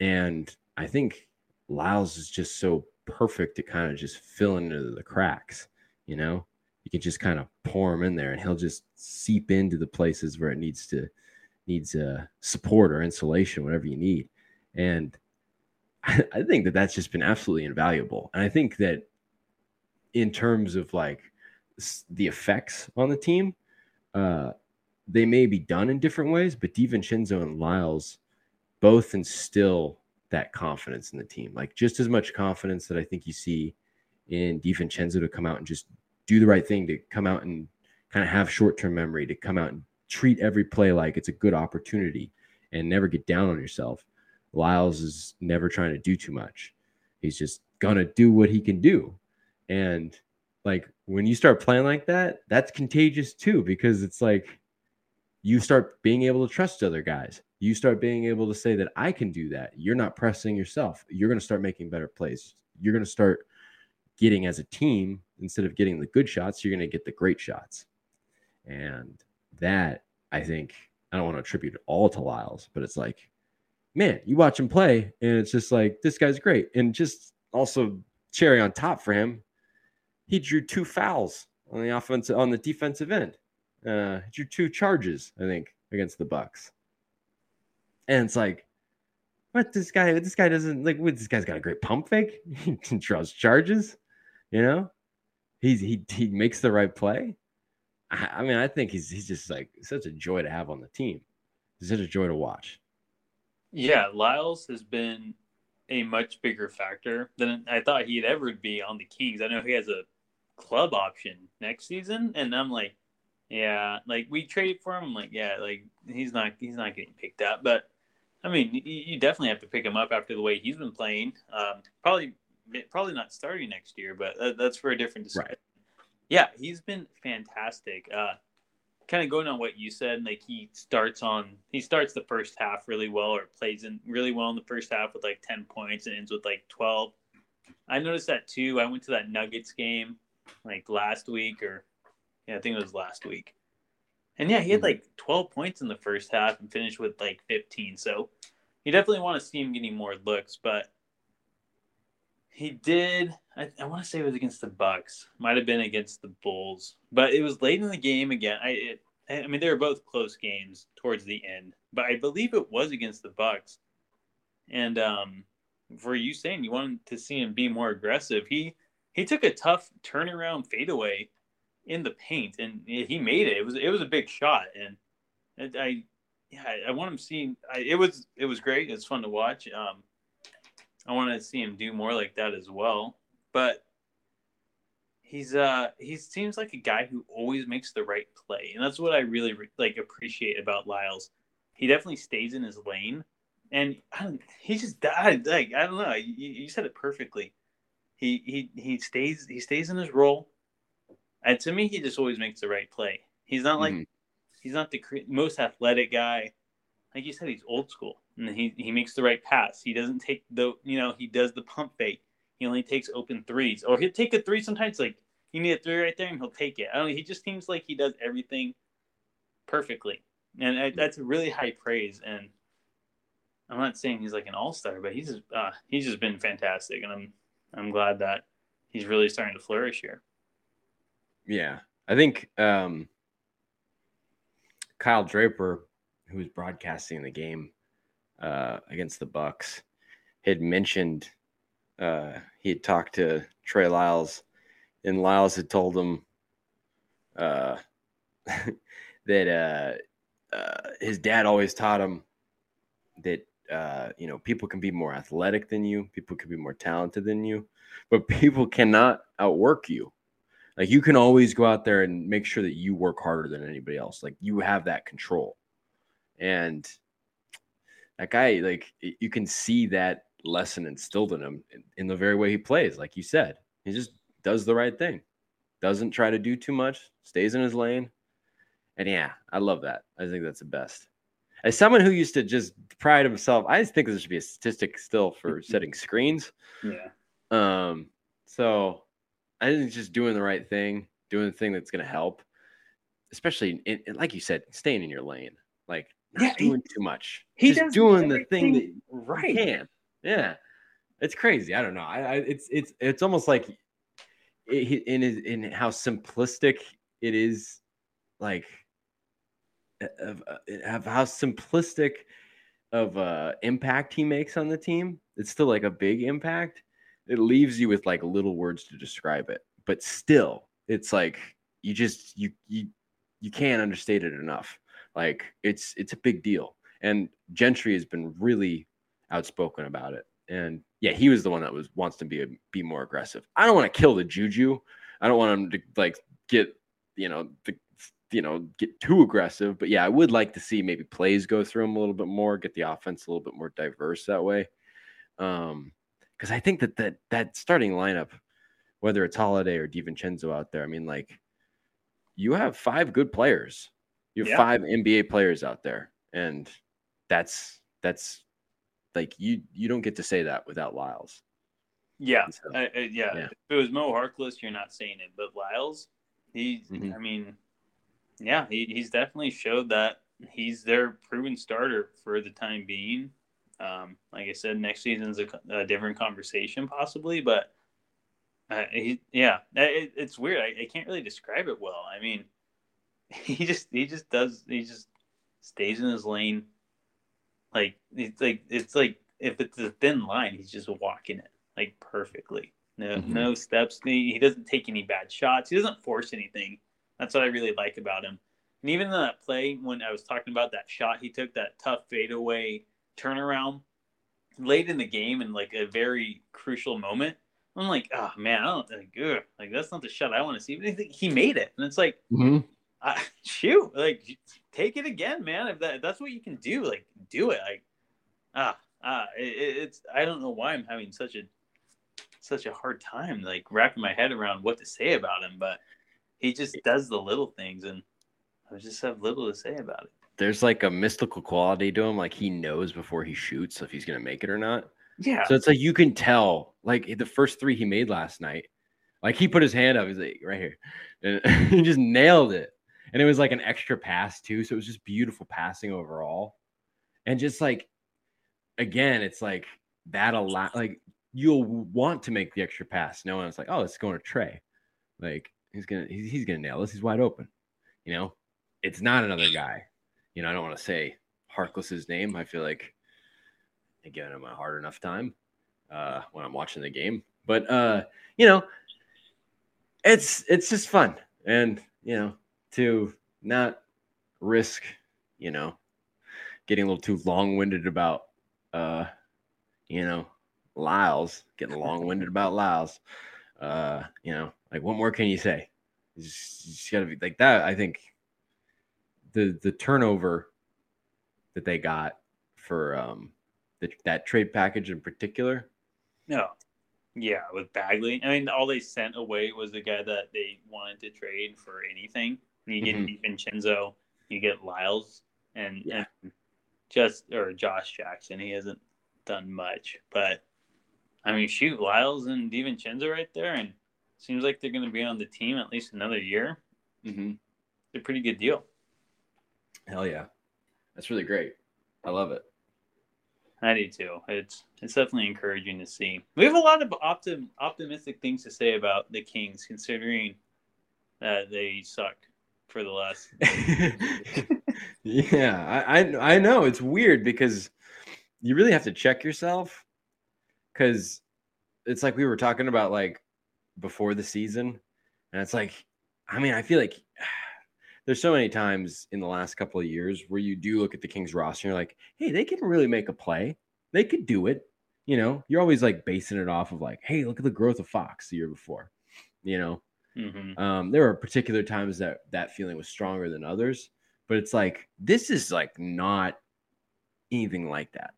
and i think lyles is just so perfect to kind of just fill into the cracks you know you can just kind of pour him in there and he'll just seep into the places where it needs to needs uh, support or insulation whatever you need and I think that that's just been absolutely invaluable. And I think that in terms of like the effects on the team, uh, they may be done in different ways, but DiVincenzo and Lyles both instill that confidence in the team. Like just as much confidence that I think you see in DiVincenzo to come out and just do the right thing, to come out and kind of have short term memory, to come out and treat every play like it's a good opportunity and never get down on yourself. Lyles is never trying to do too much. He's just gonna do what he can do. And like when you start playing like that, that's contagious too, because it's like you start being able to trust other guys. You start being able to say that I can do that. You're not pressing yourself. You're to start making better plays. You're to start getting as a team instead of getting the good shots, you're going to get the great shots. And that I think I don't want to attribute it all to Lyles, but it's like man, you watch him play, and it's just like this guy's great. And just also cherry on top for him, he drew two fouls on the offensive on the defensive end. Uh, drew two charges, I think, against the Bucks. And it's like what this guy? This guy doesn't like. What, this guy's got a great pump fake. He draws charges. You know, he's he he makes the right play. I, I mean, I think he's he's just like such a joy to have on the team. He's such a joy to watch. Yeah, Lyles has been a much bigger factor than I thought he'd ever be on the Kings. I know he has a club option next season, and I'm like, yeah, like we traded for him. I'm like, yeah, like he's not he's not getting picked up, but I mean, you, you definitely have to pick him up after the way he's been playing. Um, probably probably not starting next year, but that, that's for a different discussion. Right. Yeah, he's been fantastic. Uh, kind of going on what you said, like he starts on he starts the first half really well or plays in really well in the first half with like ten points and ends with like twelve. I noticed that too. I went to that Nuggets game like last week or yeah, I think it was last week. And yeah, he had mm-hmm. like 12 points in the first half and finished with like 15. So you definitely want to see him getting more looks, but he did. I, I want to say it was against the Bucks. Might have been against the Bulls, but it was late in the game again. I it, I mean, they were both close games towards the end, but I believe it was against the Bucks. And um, for you saying you wanted to see him be more aggressive, he he took a tough turnaround fadeaway in the paint, and he made it. It was it was a big shot, and I yeah I want him seeing. I, it was it was great. It's fun to watch. Um, I want to see him do more like that as well. But he's uh he seems like a guy who always makes the right play, and that's what I really like appreciate about Lyles. He definitely stays in his lane, and I don't, he just died. Like I don't know, you, you said it perfectly. He he he stays he stays in his role. And to me, he just always makes the right play. He's not like mm-hmm. he's not the most athletic guy. Like you said, he's old school and he he makes the right pass. He doesn't take the you know he does the pump fake. He only takes open threes, or he'll take a three sometimes. Like you need a three right there, and he'll take it. I don't. He just seems like he does everything perfectly, and I, that's really high praise. And I'm not saying he's like an all star, but he's uh, he's just been fantastic, and I'm I'm glad that he's really starting to flourish here. Yeah, I think um, Kyle Draper, who was broadcasting the game, uh, against the Bucks had mentioned uh, he had talked to Trey Lyles, and Lyles had told him uh, that uh, uh, his dad always taught him that uh, you know people can be more athletic than you, people can be more talented than you, but people cannot outwork you. Like you can always go out there and make sure that you work harder than anybody else. Like you have that control. And that guy, like you can see that lesson instilled in him in, the very way he plays. Like you said, he just does the right thing, doesn't try to do too much, stays in his lane. And yeah, I love that. I think that's the best. As someone who used to just pride himself, I just think there should be a statistic still for setting screens. Yeah. Um. So I think just doing the right thing, doing the thing that's going to help, especially in, in, like you said, staying in your lane. Like not yeah, doing he, too much. He's doing the thing that right. can. Yeah, it's crazy. I don't know. I, I it's it's it's almost like it, in in how simplistic it is, like of, of how simplistic of uh impact he makes on the team. It's still like a big impact. It leaves you with like little words to describe it, but still, it's like you just you you you can't understate it enough like it's it's a big deal. And Gentry has been really outspoken about it. And yeah, he was the one that was wants to be a, be more aggressive. I don't want to kill the juju. I don't want him to like get you know the you know get too aggressive. But yeah, I would like to see maybe plays go through him a little bit more, get the offense a little bit more diverse that way. Um, because I think that that that starting lineup, whether it's Holiday or DiVincenzo out there, I mean, like you have five good players you have yeah. five NBA players out there, and that's that's like you you don't get to say that without Lyles. Yeah, so, yeah. yeah. If it was Mo Harkless, you're not saying it, but Lyles, he, mm-hmm. I mean, yeah, he, he's definitely showed that he's their proven starter for the time being. Um, like I said, next season's a, a different conversation possibly, but uh, he, yeah, it, it's weird. I, I can't really describe it well. I mean, he just he just does he just stays in his lane. Like it's like it's like if it's a thin line, he's just walking it like perfectly. No, Mhm. no steps. He, he doesn't take any bad shots. He doesn't force anything. That's what I really like about him. And even in that play, when I was talking about that shot he took, that tough fadeaway turnaround late in the game in like a very crucial moment, I'm like, oh man, I don't think, ugh, like that's not the shot I want to see. But he made it, and it's like, Mhm. I, shoot, like take it again, man. If, that, that's what you can do, like do it. Like ah ah, it, it's I don't know why I'm having such a such a hard time like wrapping my head around what to say about him, but he just does the little things, and I just have little to say about it. There's like a mystical quality to him. Like he knows before he shoots if he's gonna make it or not. Yeah, So it's like you can tell, like the first three he made last night, like he put his hand up, he's like right here, and he just nailed it. And it was like an extra pass too, so it was just beautiful passing overall. And just like, again, it's like that a lot. Like you'll want to make the extra pass, knowing it's like, oh, it's going to Trey. Like he's gonna, he's, he's gonna nail this. He's wide open. You know, it's not another guy. You know, I don't want to say Harkless's name. I feel like I'm him a hard enough time uh, when I'm watching the game. But uh, you know, it's it's just fun, and you know, to not risk, you know, getting a little too long winded about, uh, you know, Lyles getting long winded about Lyles. Uh, you know, like what more can you say? You just, you just gotta be like that. I think the the turnover that they got for um the, that trade package in particular. no, yeah, with Bagley. I mean, all they sent away was the guy that they wanted to trade for anything. You get Mhm. DiVincenzo, you get Lyles, and, Yeah. and just or Josh Jackson. He hasn't done much, but I mean, shoot, Lyles and DiVincenzo right there, and seems like they're going to be on the team at least another year. Mm-hmm. It's a pretty good deal. Hell yeah, that's really great. I love it. I do too. It's it's definitely encouraging to see. We have a lot of optim, optimistic things to say about the Kings, considering that they suck for the last. yeah, I, I I know it's weird because you really have to check yourself because it's like we were talking about like before the season, and it's like I mean I feel like there's so many times in the last couple of years where you do look at the Kings roster and you're like, hey, they can really make a play. They could do it. You know, you're always like basing it off of like, hey, look at the growth of Fox the year before. You know, Mhm. um, there were particular times that that feeling was stronger than others, but it's like this is like not anything like that.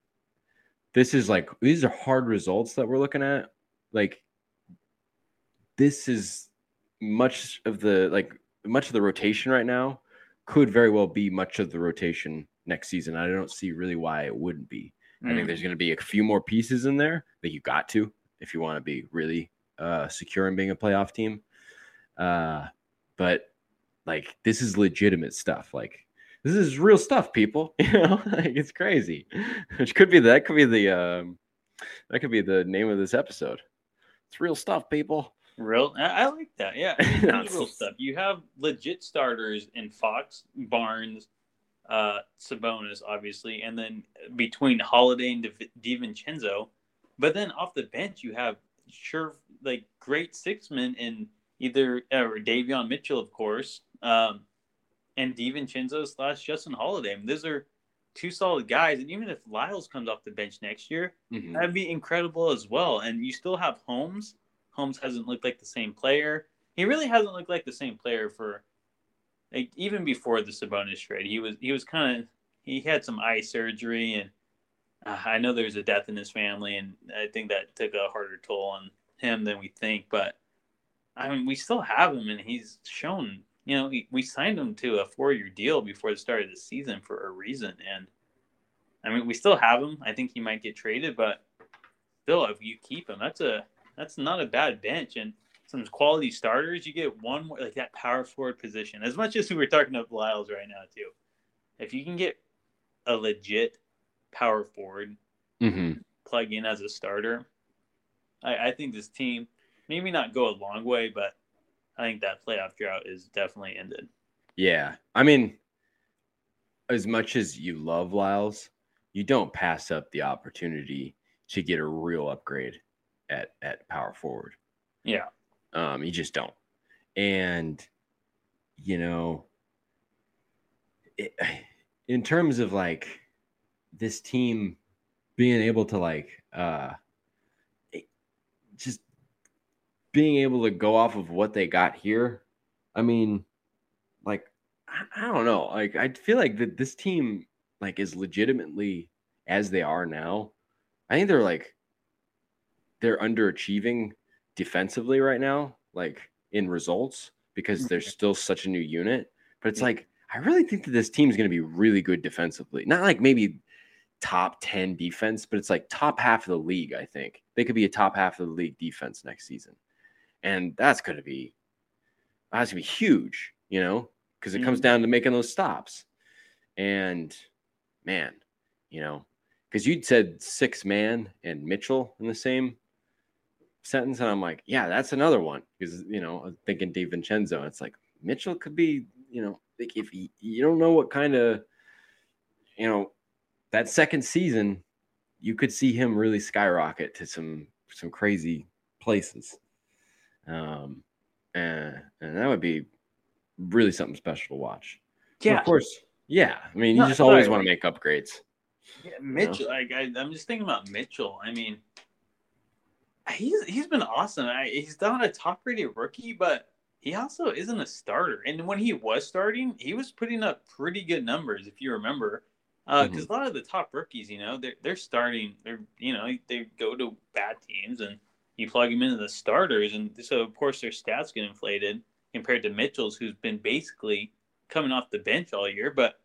This is like these are hard results that we're looking at. Like this is much of the like much of the rotation right now could very well be much of the rotation next season. I don't see really why it wouldn't be. I think Mm. there's going to be a few more pieces in there that you got to if you want to be really uh, secure in being a playoff team. Uh, but like this is legitimate stuff. Like this is real stuff, people. You know, like it's crazy. Which could be that could be the um, that could be the name of this episode. It's real stuff, people. Real, I, I like that. Yeah, I mean, That's- it's real stuff. You have legit starters in Fox, Barnes, uh, Sabonis, obviously, and then between Holiday and Div- DiVincenzo. But then off the bench, you have sure like great six men in either or Davion Mitchell, of course, um, and DiVincenzo slash Justin Holiday. I mean, those are two solid guys. And even if Lyles comes off the bench next year, Mhm. That'd be incredible as well. And you still have Holmes. Holmes hasn't looked like the same player. He really hasn't looked like the same player for like even before the Sabonis trade. He was he was kind of he had some eye surgery and uh, I know there's a death in his family and I think that took a harder toll on him than we think. But I mean, we still have him and he's shown. You know, we signed him to a four-year deal before the start of the season for a reason, and I mean, we still have him. I think he might get traded, but still, if you keep him, that's a that's not a bad bench and some quality starters. You get one more like that power forward position. As much as we were talking about Lyles right now too, if you can get a legit power forward Mhm. plug in as a starter, I, I think this team maybe not go a long way, but I think that playoff drought is definitely ended. Yeah. I mean, as much as you love Lyles, you don't pass up the opportunity to get a real upgrade at at power forward. Yeah. Um, you just don't. And you know, it, in terms of like this team being able to like uh just being able to go off of what they got here, I mean, like I, I don't know, like I feel like that this team like is legitimately as they are now. I think they're like they're underachieving defensively right now, like in results, because mm-hmm. they're still such a new unit. But it's like I really think that this team is going to be really good defensively. Not like maybe top 10 defense, but it's like top half of the league, I think. They could be a top half of the league defense next season. And that's going to be that's going to be huge, you know, because it mm-hmm. comes down to making those stops. And man, you know, because you'd said six man and Mitchell in the same sentence, and I'm like, yeah, that's another one because you know I'm thinking DiVincenzo. It's like Mitchell could be, you know, if he, you don't know what kind of, you know, that second season, you could see him really skyrocket to some some crazy places, um, and and that would be really something special to watch. Yeah, so of course. Yeah, I mean, you no, just always want to make upgrades. Yeah, Mitchell. You know? Like I, I'm just thinking about Mitchell. I mean, he's he's been awesome. I, he's not a top rated rookie, but he also isn't a starter. And when he was starting, he was putting up pretty good numbers, if you remember. Because uh, mm-hmm. a lot of the top rookies, you know, they're they're starting. They're you know they go to bad teams and you plug him into the starters, and so of course their stats get inflated compared to Mitchell's, who's been basically coming off the bench all year. But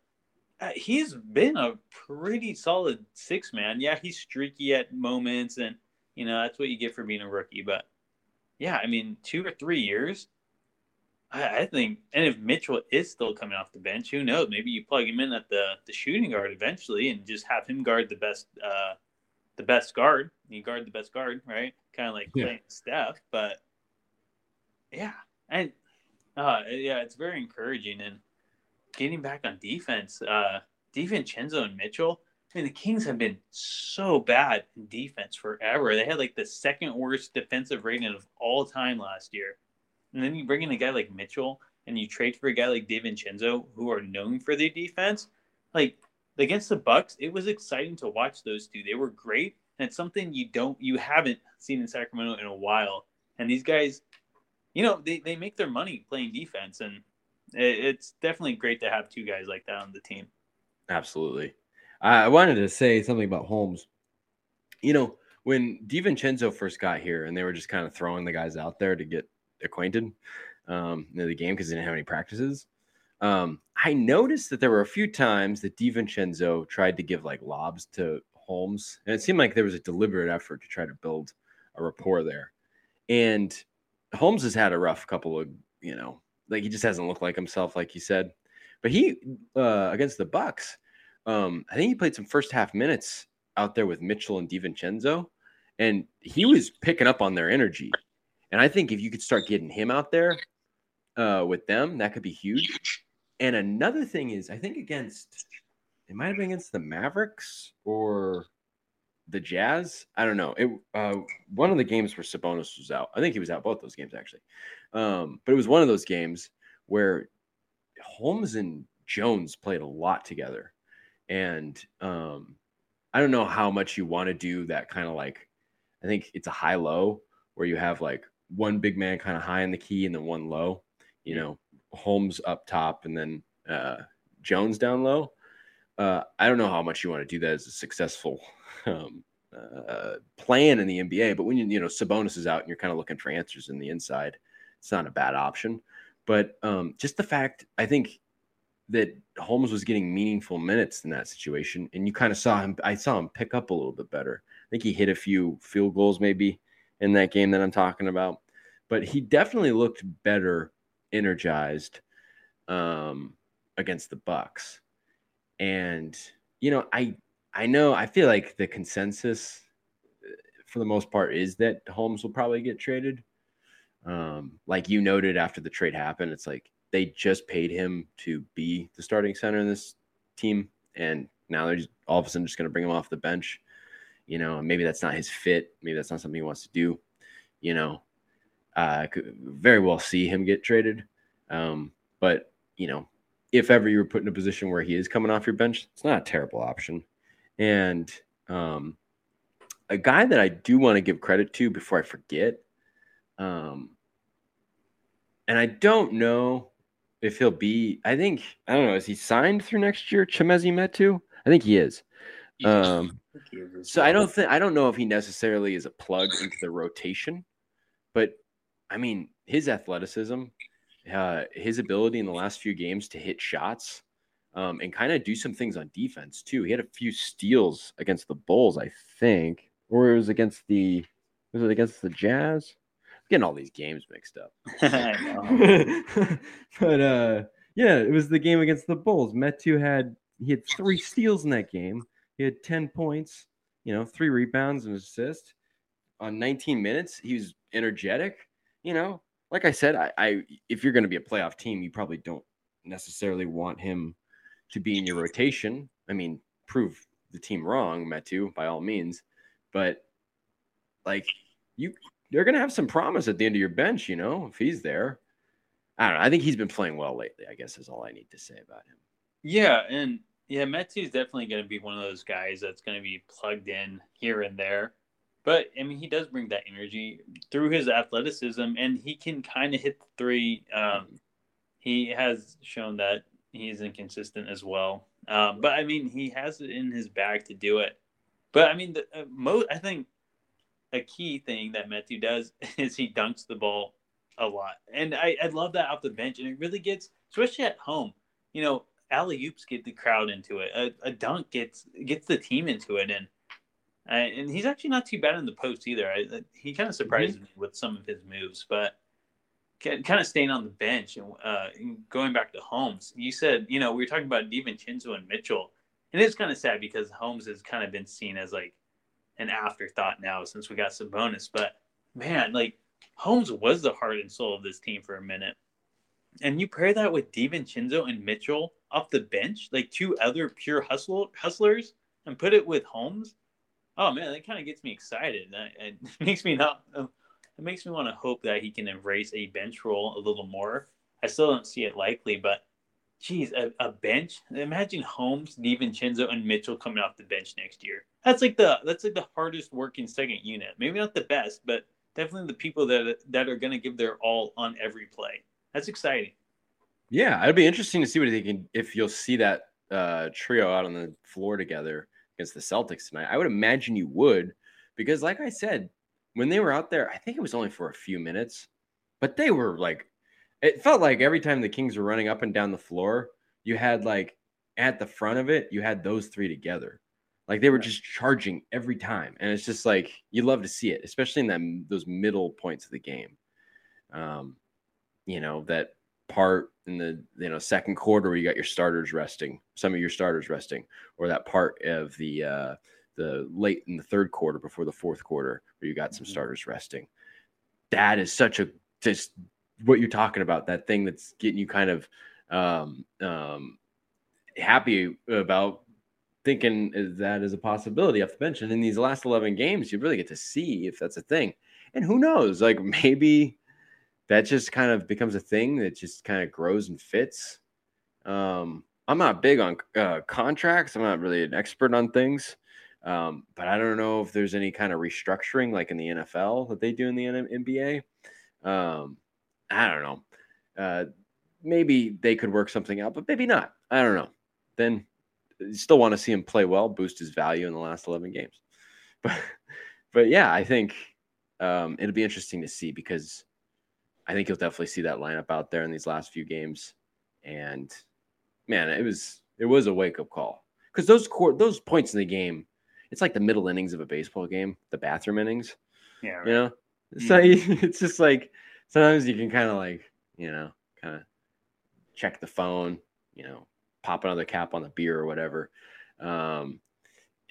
uh, he's been a pretty solid six man. Yeah, he's streaky at moments and you know, that's what you get for being a rookie. But yeah, I mean, two or three years, I, I, think. And if Mitchell is still coming off the bench, who knows? Maybe you plug him in at the the shooting guard eventually, and just have him guard the best uh, the best guard. You guard the best guard, right? Kind of like yeah. playing Steph. But yeah, and uh, yeah, it's very encouraging. And getting back on defense, uh, DiVincenzo and Mitchell I mean, the Kings have been so bad in defense forever. They had like the second worst defensive rating of all time last year. And then you bring in a guy like Mitchell and you trade for a guy like DiVincenzo, who are known for their defense. Like against the Bucks, it was exciting to watch those two. They were great, and it's something you don't you haven't seen in Sacramento in a while. And these guys, you know, they, they make their money playing defense, and it, it's definitely great to have two guys like that on the team. Absolutely. I wanted to say something about Holmes. You know, when DiVincenzo first got here and they were just kind of throwing the guys out there to get acquainted um, in the game because they didn't have any practices, um, I noticed that there were a few times that DiVincenzo tried to give like lobs to Holmes, and it seemed like there was a deliberate effort to try to build a rapport there. And Holmes has had a rough couple of, you know, like he just hasn't looked like himself, like you said. But he uh, against the Bucks, um, I think he played some first half minutes out there with Mitchell and DiVincenzo, and he was picking up on their energy. And I think if you could start getting him out there uh, with them, that could be huge. And another thing is, I think against it might have been against the Mavericks or the Jazz. I don't know. It uh, one of the games where Sabonis was out. I think he was out both those games actually. Um, but it was one of those games where Holmes and Jones played a lot together, and um, I don't know how much you want to do that kind of like, I think it's a high low where you have like one big man kind of high in the key and then one low, you know, Holmes up top and then uh, Jones down low. Uh, I don't know how much you want to do that as a successful um, uh, plan in the NBA, but when you you know Sabonis is out and you're kind of looking for answers in the inside, it's not a bad option. But um, just the fact, I think that Holmes was getting meaningful minutes in that situation, and you kind of saw him. I saw him pick up a little bit better. I think he hit a few field goals maybe in that game that I'm talking about, but he definitely looked better, energized um, against the Bucks. And you know, I I know I feel like the consensus uh, for the most part is that Holmes will probably get traded. Um, like you noted after the trade happened, it's like they just paid him to be the starting center in this team, and now they're just, all of a sudden just going to bring him off the bench. You know, maybe that's not his fit. Maybe that's not something he wants to do. You know, uh, could very well see him get traded. Um, but you know, if ever you were put in a position where he is coming off your bench, it's not a terrible option. And um, a guy that I do want to give credit to before I forget, um, and I don't know if he'll be. I think I don't know. Is he signed through next year? Chimezie Metu? I think he is. Um, so I don't think I don't know if he necessarily is a plug into the rotation, but I mean his athleticism, uh, his ability in the last few games to hit shots, um, and kind of do some things on defense too. He had a few steals against the Bulls, I think, or it was against the was it against the Jazz? I'm getting all these games mixed up. but uh, yeah, it was the game against the Bulls. Metu had he had three steals in that game. He had 10 points, you know, three rebounds and assist on 19 minutes. He was energetic, you know. Like I said, I, I if you're going to be a playoff team, you probably don't necessarily want him to be in your rotation. I mean, prove the team wrong, Metu, by all means. But like you they're gonna have some promise at the end of your bench, you know, if he's there. I don't know. I think he's been playing well lately, I guess is all I need to say about him. Yeah, and yeah, Metu is definitely going to be one of those guys that's going to be plugged in here and there. But I mean, he does bring that energy through his athleticism, and he can kind of hit the three. Um, he has shown that he's inconsistent as well. Um, but I mean, he has it in his bag to do it. But I mean, the uh, most I think a key thing that Metu does is he dunks the ball a lot, and I, I love that off the bench, and it really gets, especially at home. You know, alley oops get the crowd into it. A, a, dunk gets gets the team into it, and and he's actually not too bad in the post either. I, he kind of surprises mm-hmm. me with some of his moves, but kind of staying on the bench and, uh, going back to Holmes. You said you know we were talking about DiVincenzo and Mitchell, and it's kind of sad because Holmes has kind of been seen as like an afterthought now since we got Sabonis. But man, like Holmes was the heart and soul of this team for a minute. And you pair that with DiVincenzo and Mitchell off the bench, like two other pure hustle, hustlers, and put it with Holmes. Oh man, that kind of gets me excited. It makes me not. It makes me want to hope that he can embrace a bench role a little more. I still don't see it likely, but geez, a, a bench. Imagine Holmes, DiVincenzo, and Mitchell coming off the bench next year. That's like the that's like the hardest working second unit. Maybe not the best, but definitely the people that that are going to give their all on every play. That's exciting. Yeah, it'd be interesting to see what they can if you'll see that uh, trio out on the floor together against the Celtics tonight. I would imagine you would, because like I said, when they were out there, I think it was only for a few minutes, but they were like, it felt like every time the Kings were running up and down the floor, you had like at the front of it, you had those three together. Like they were just charging every time, and it's just like you love to see it, especially in that those middle points of the game. Um, you know that part in the you know second quarter where you got your starters resting, some of your starters resting, or that part of the uh, the late in the third quarter before the fourth quarter where you got some mm-hmm. starters resting. That is such a just what you're talking about. That thing that's getting you kind of um, um, happy about thinking that is a possibility off the bench. And in these last 11 games, you really get to see if that's a thing. And who knows? Like maybe that just kind of becomes a thing that just kind of grows and fits. Um, I'm not big on uh, contracts. I'm not really an expert on things, um, but I don't know if there's any kind of restructuring like in the NFL that they do in the NBA. Um, I don't know. Uh, maybe they could work something out, but maybe not. I don't know. Then you still want to see him play well, boost his value in the last 11 games. But, but yeah, I think um, it'll be interesting to see because I think you'll definitely see that lineup out there in these last few games. And man, it was it was a wake up call because those court those points in the game, it's like the middle innings of a baseball game, the bathroom innings. Yeah, right. you know. So mm-hmm. it's just like sometimes you can kind of like you know kind of check the phone, you know, pop another cap on the beer or whatever. Um,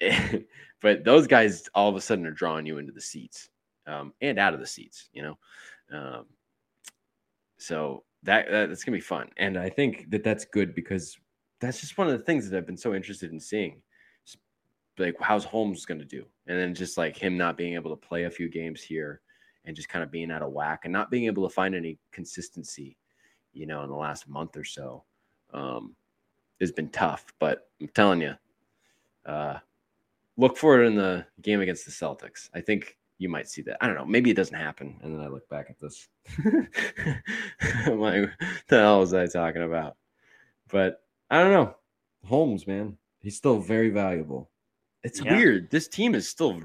but those guys all of a sudden are drawing you into the seats um, and out of the seats, you know. Um, so that that's gonna be fun, and I think that that's good because that's just one of the things that I've been so interested in seeing like how's Holmes to do? And then just like him not being able to play a few games here and just kind of being out of whack and not being able to find any consistency, you know, in the last month or so, um, has been tough. But I'm telling you, uh, look for it in the game against the Celtics. I think you might see that. I don't know. Maybe it doesn't happen. And then I look back at this. I'm like, the hell was I talking about? But I don't know. Holmes, man, he's still very valuable. It's yeah. weird. This team is still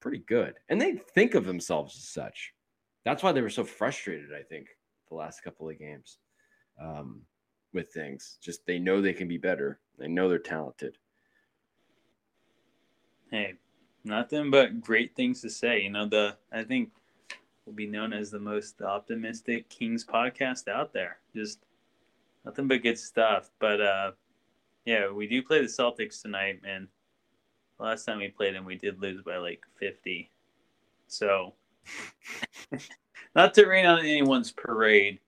pretty good. And they think of themselves as such. That's why they were so frustrated, I think, the last couple of games um, with things. Just they know they can be better. They know they're talented. Hey, nothing but great things to say. You know, the I think will be known as the most optimistic Kings podcast out there. Just nothing but good stuff. But uh yeah, we do play the Celtics tonight, man. Last time we played them, we did lose by like 50. So, not to rain on anyone's parade,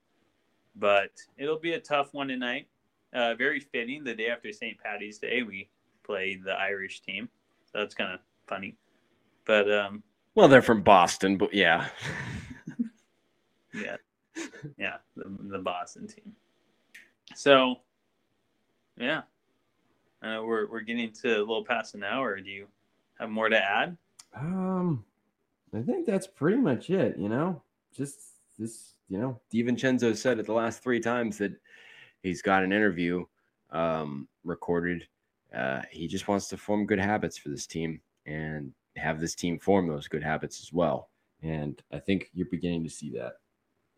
but it'll be a tough one tonight. Uh, very fitting. The day after St. Patty's Day, we play the Irish team. So that's kind of funny. But um, well, they're from Boston, but yeah, yeah, yeah, the, the Boston team. So, yeah, uh, we're we're getting to a little past an hour. Do you have more to add? Um, I think that's pretty much it. You know, just this. You know, DiVincenzo said it the last three times that he's got an interview um, recorded. Uh, he just wants to form good habits for this team and have this team form those good habits as well. And I think you're beginning to see that.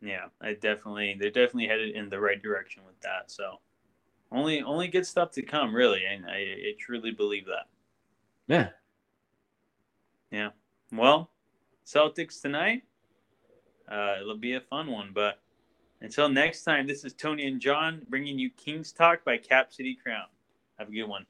Yeah, I definitely they're definitely headed in the right direction with that. So only only good stuff to come, really, and I, I truly believe that. Yeah. Yeah. Well, Celtics tonight. Uh, it'll be a fun one, but until next time, this is Tony and John bringing you Kings Talk by Cap City Crown. Have a good one.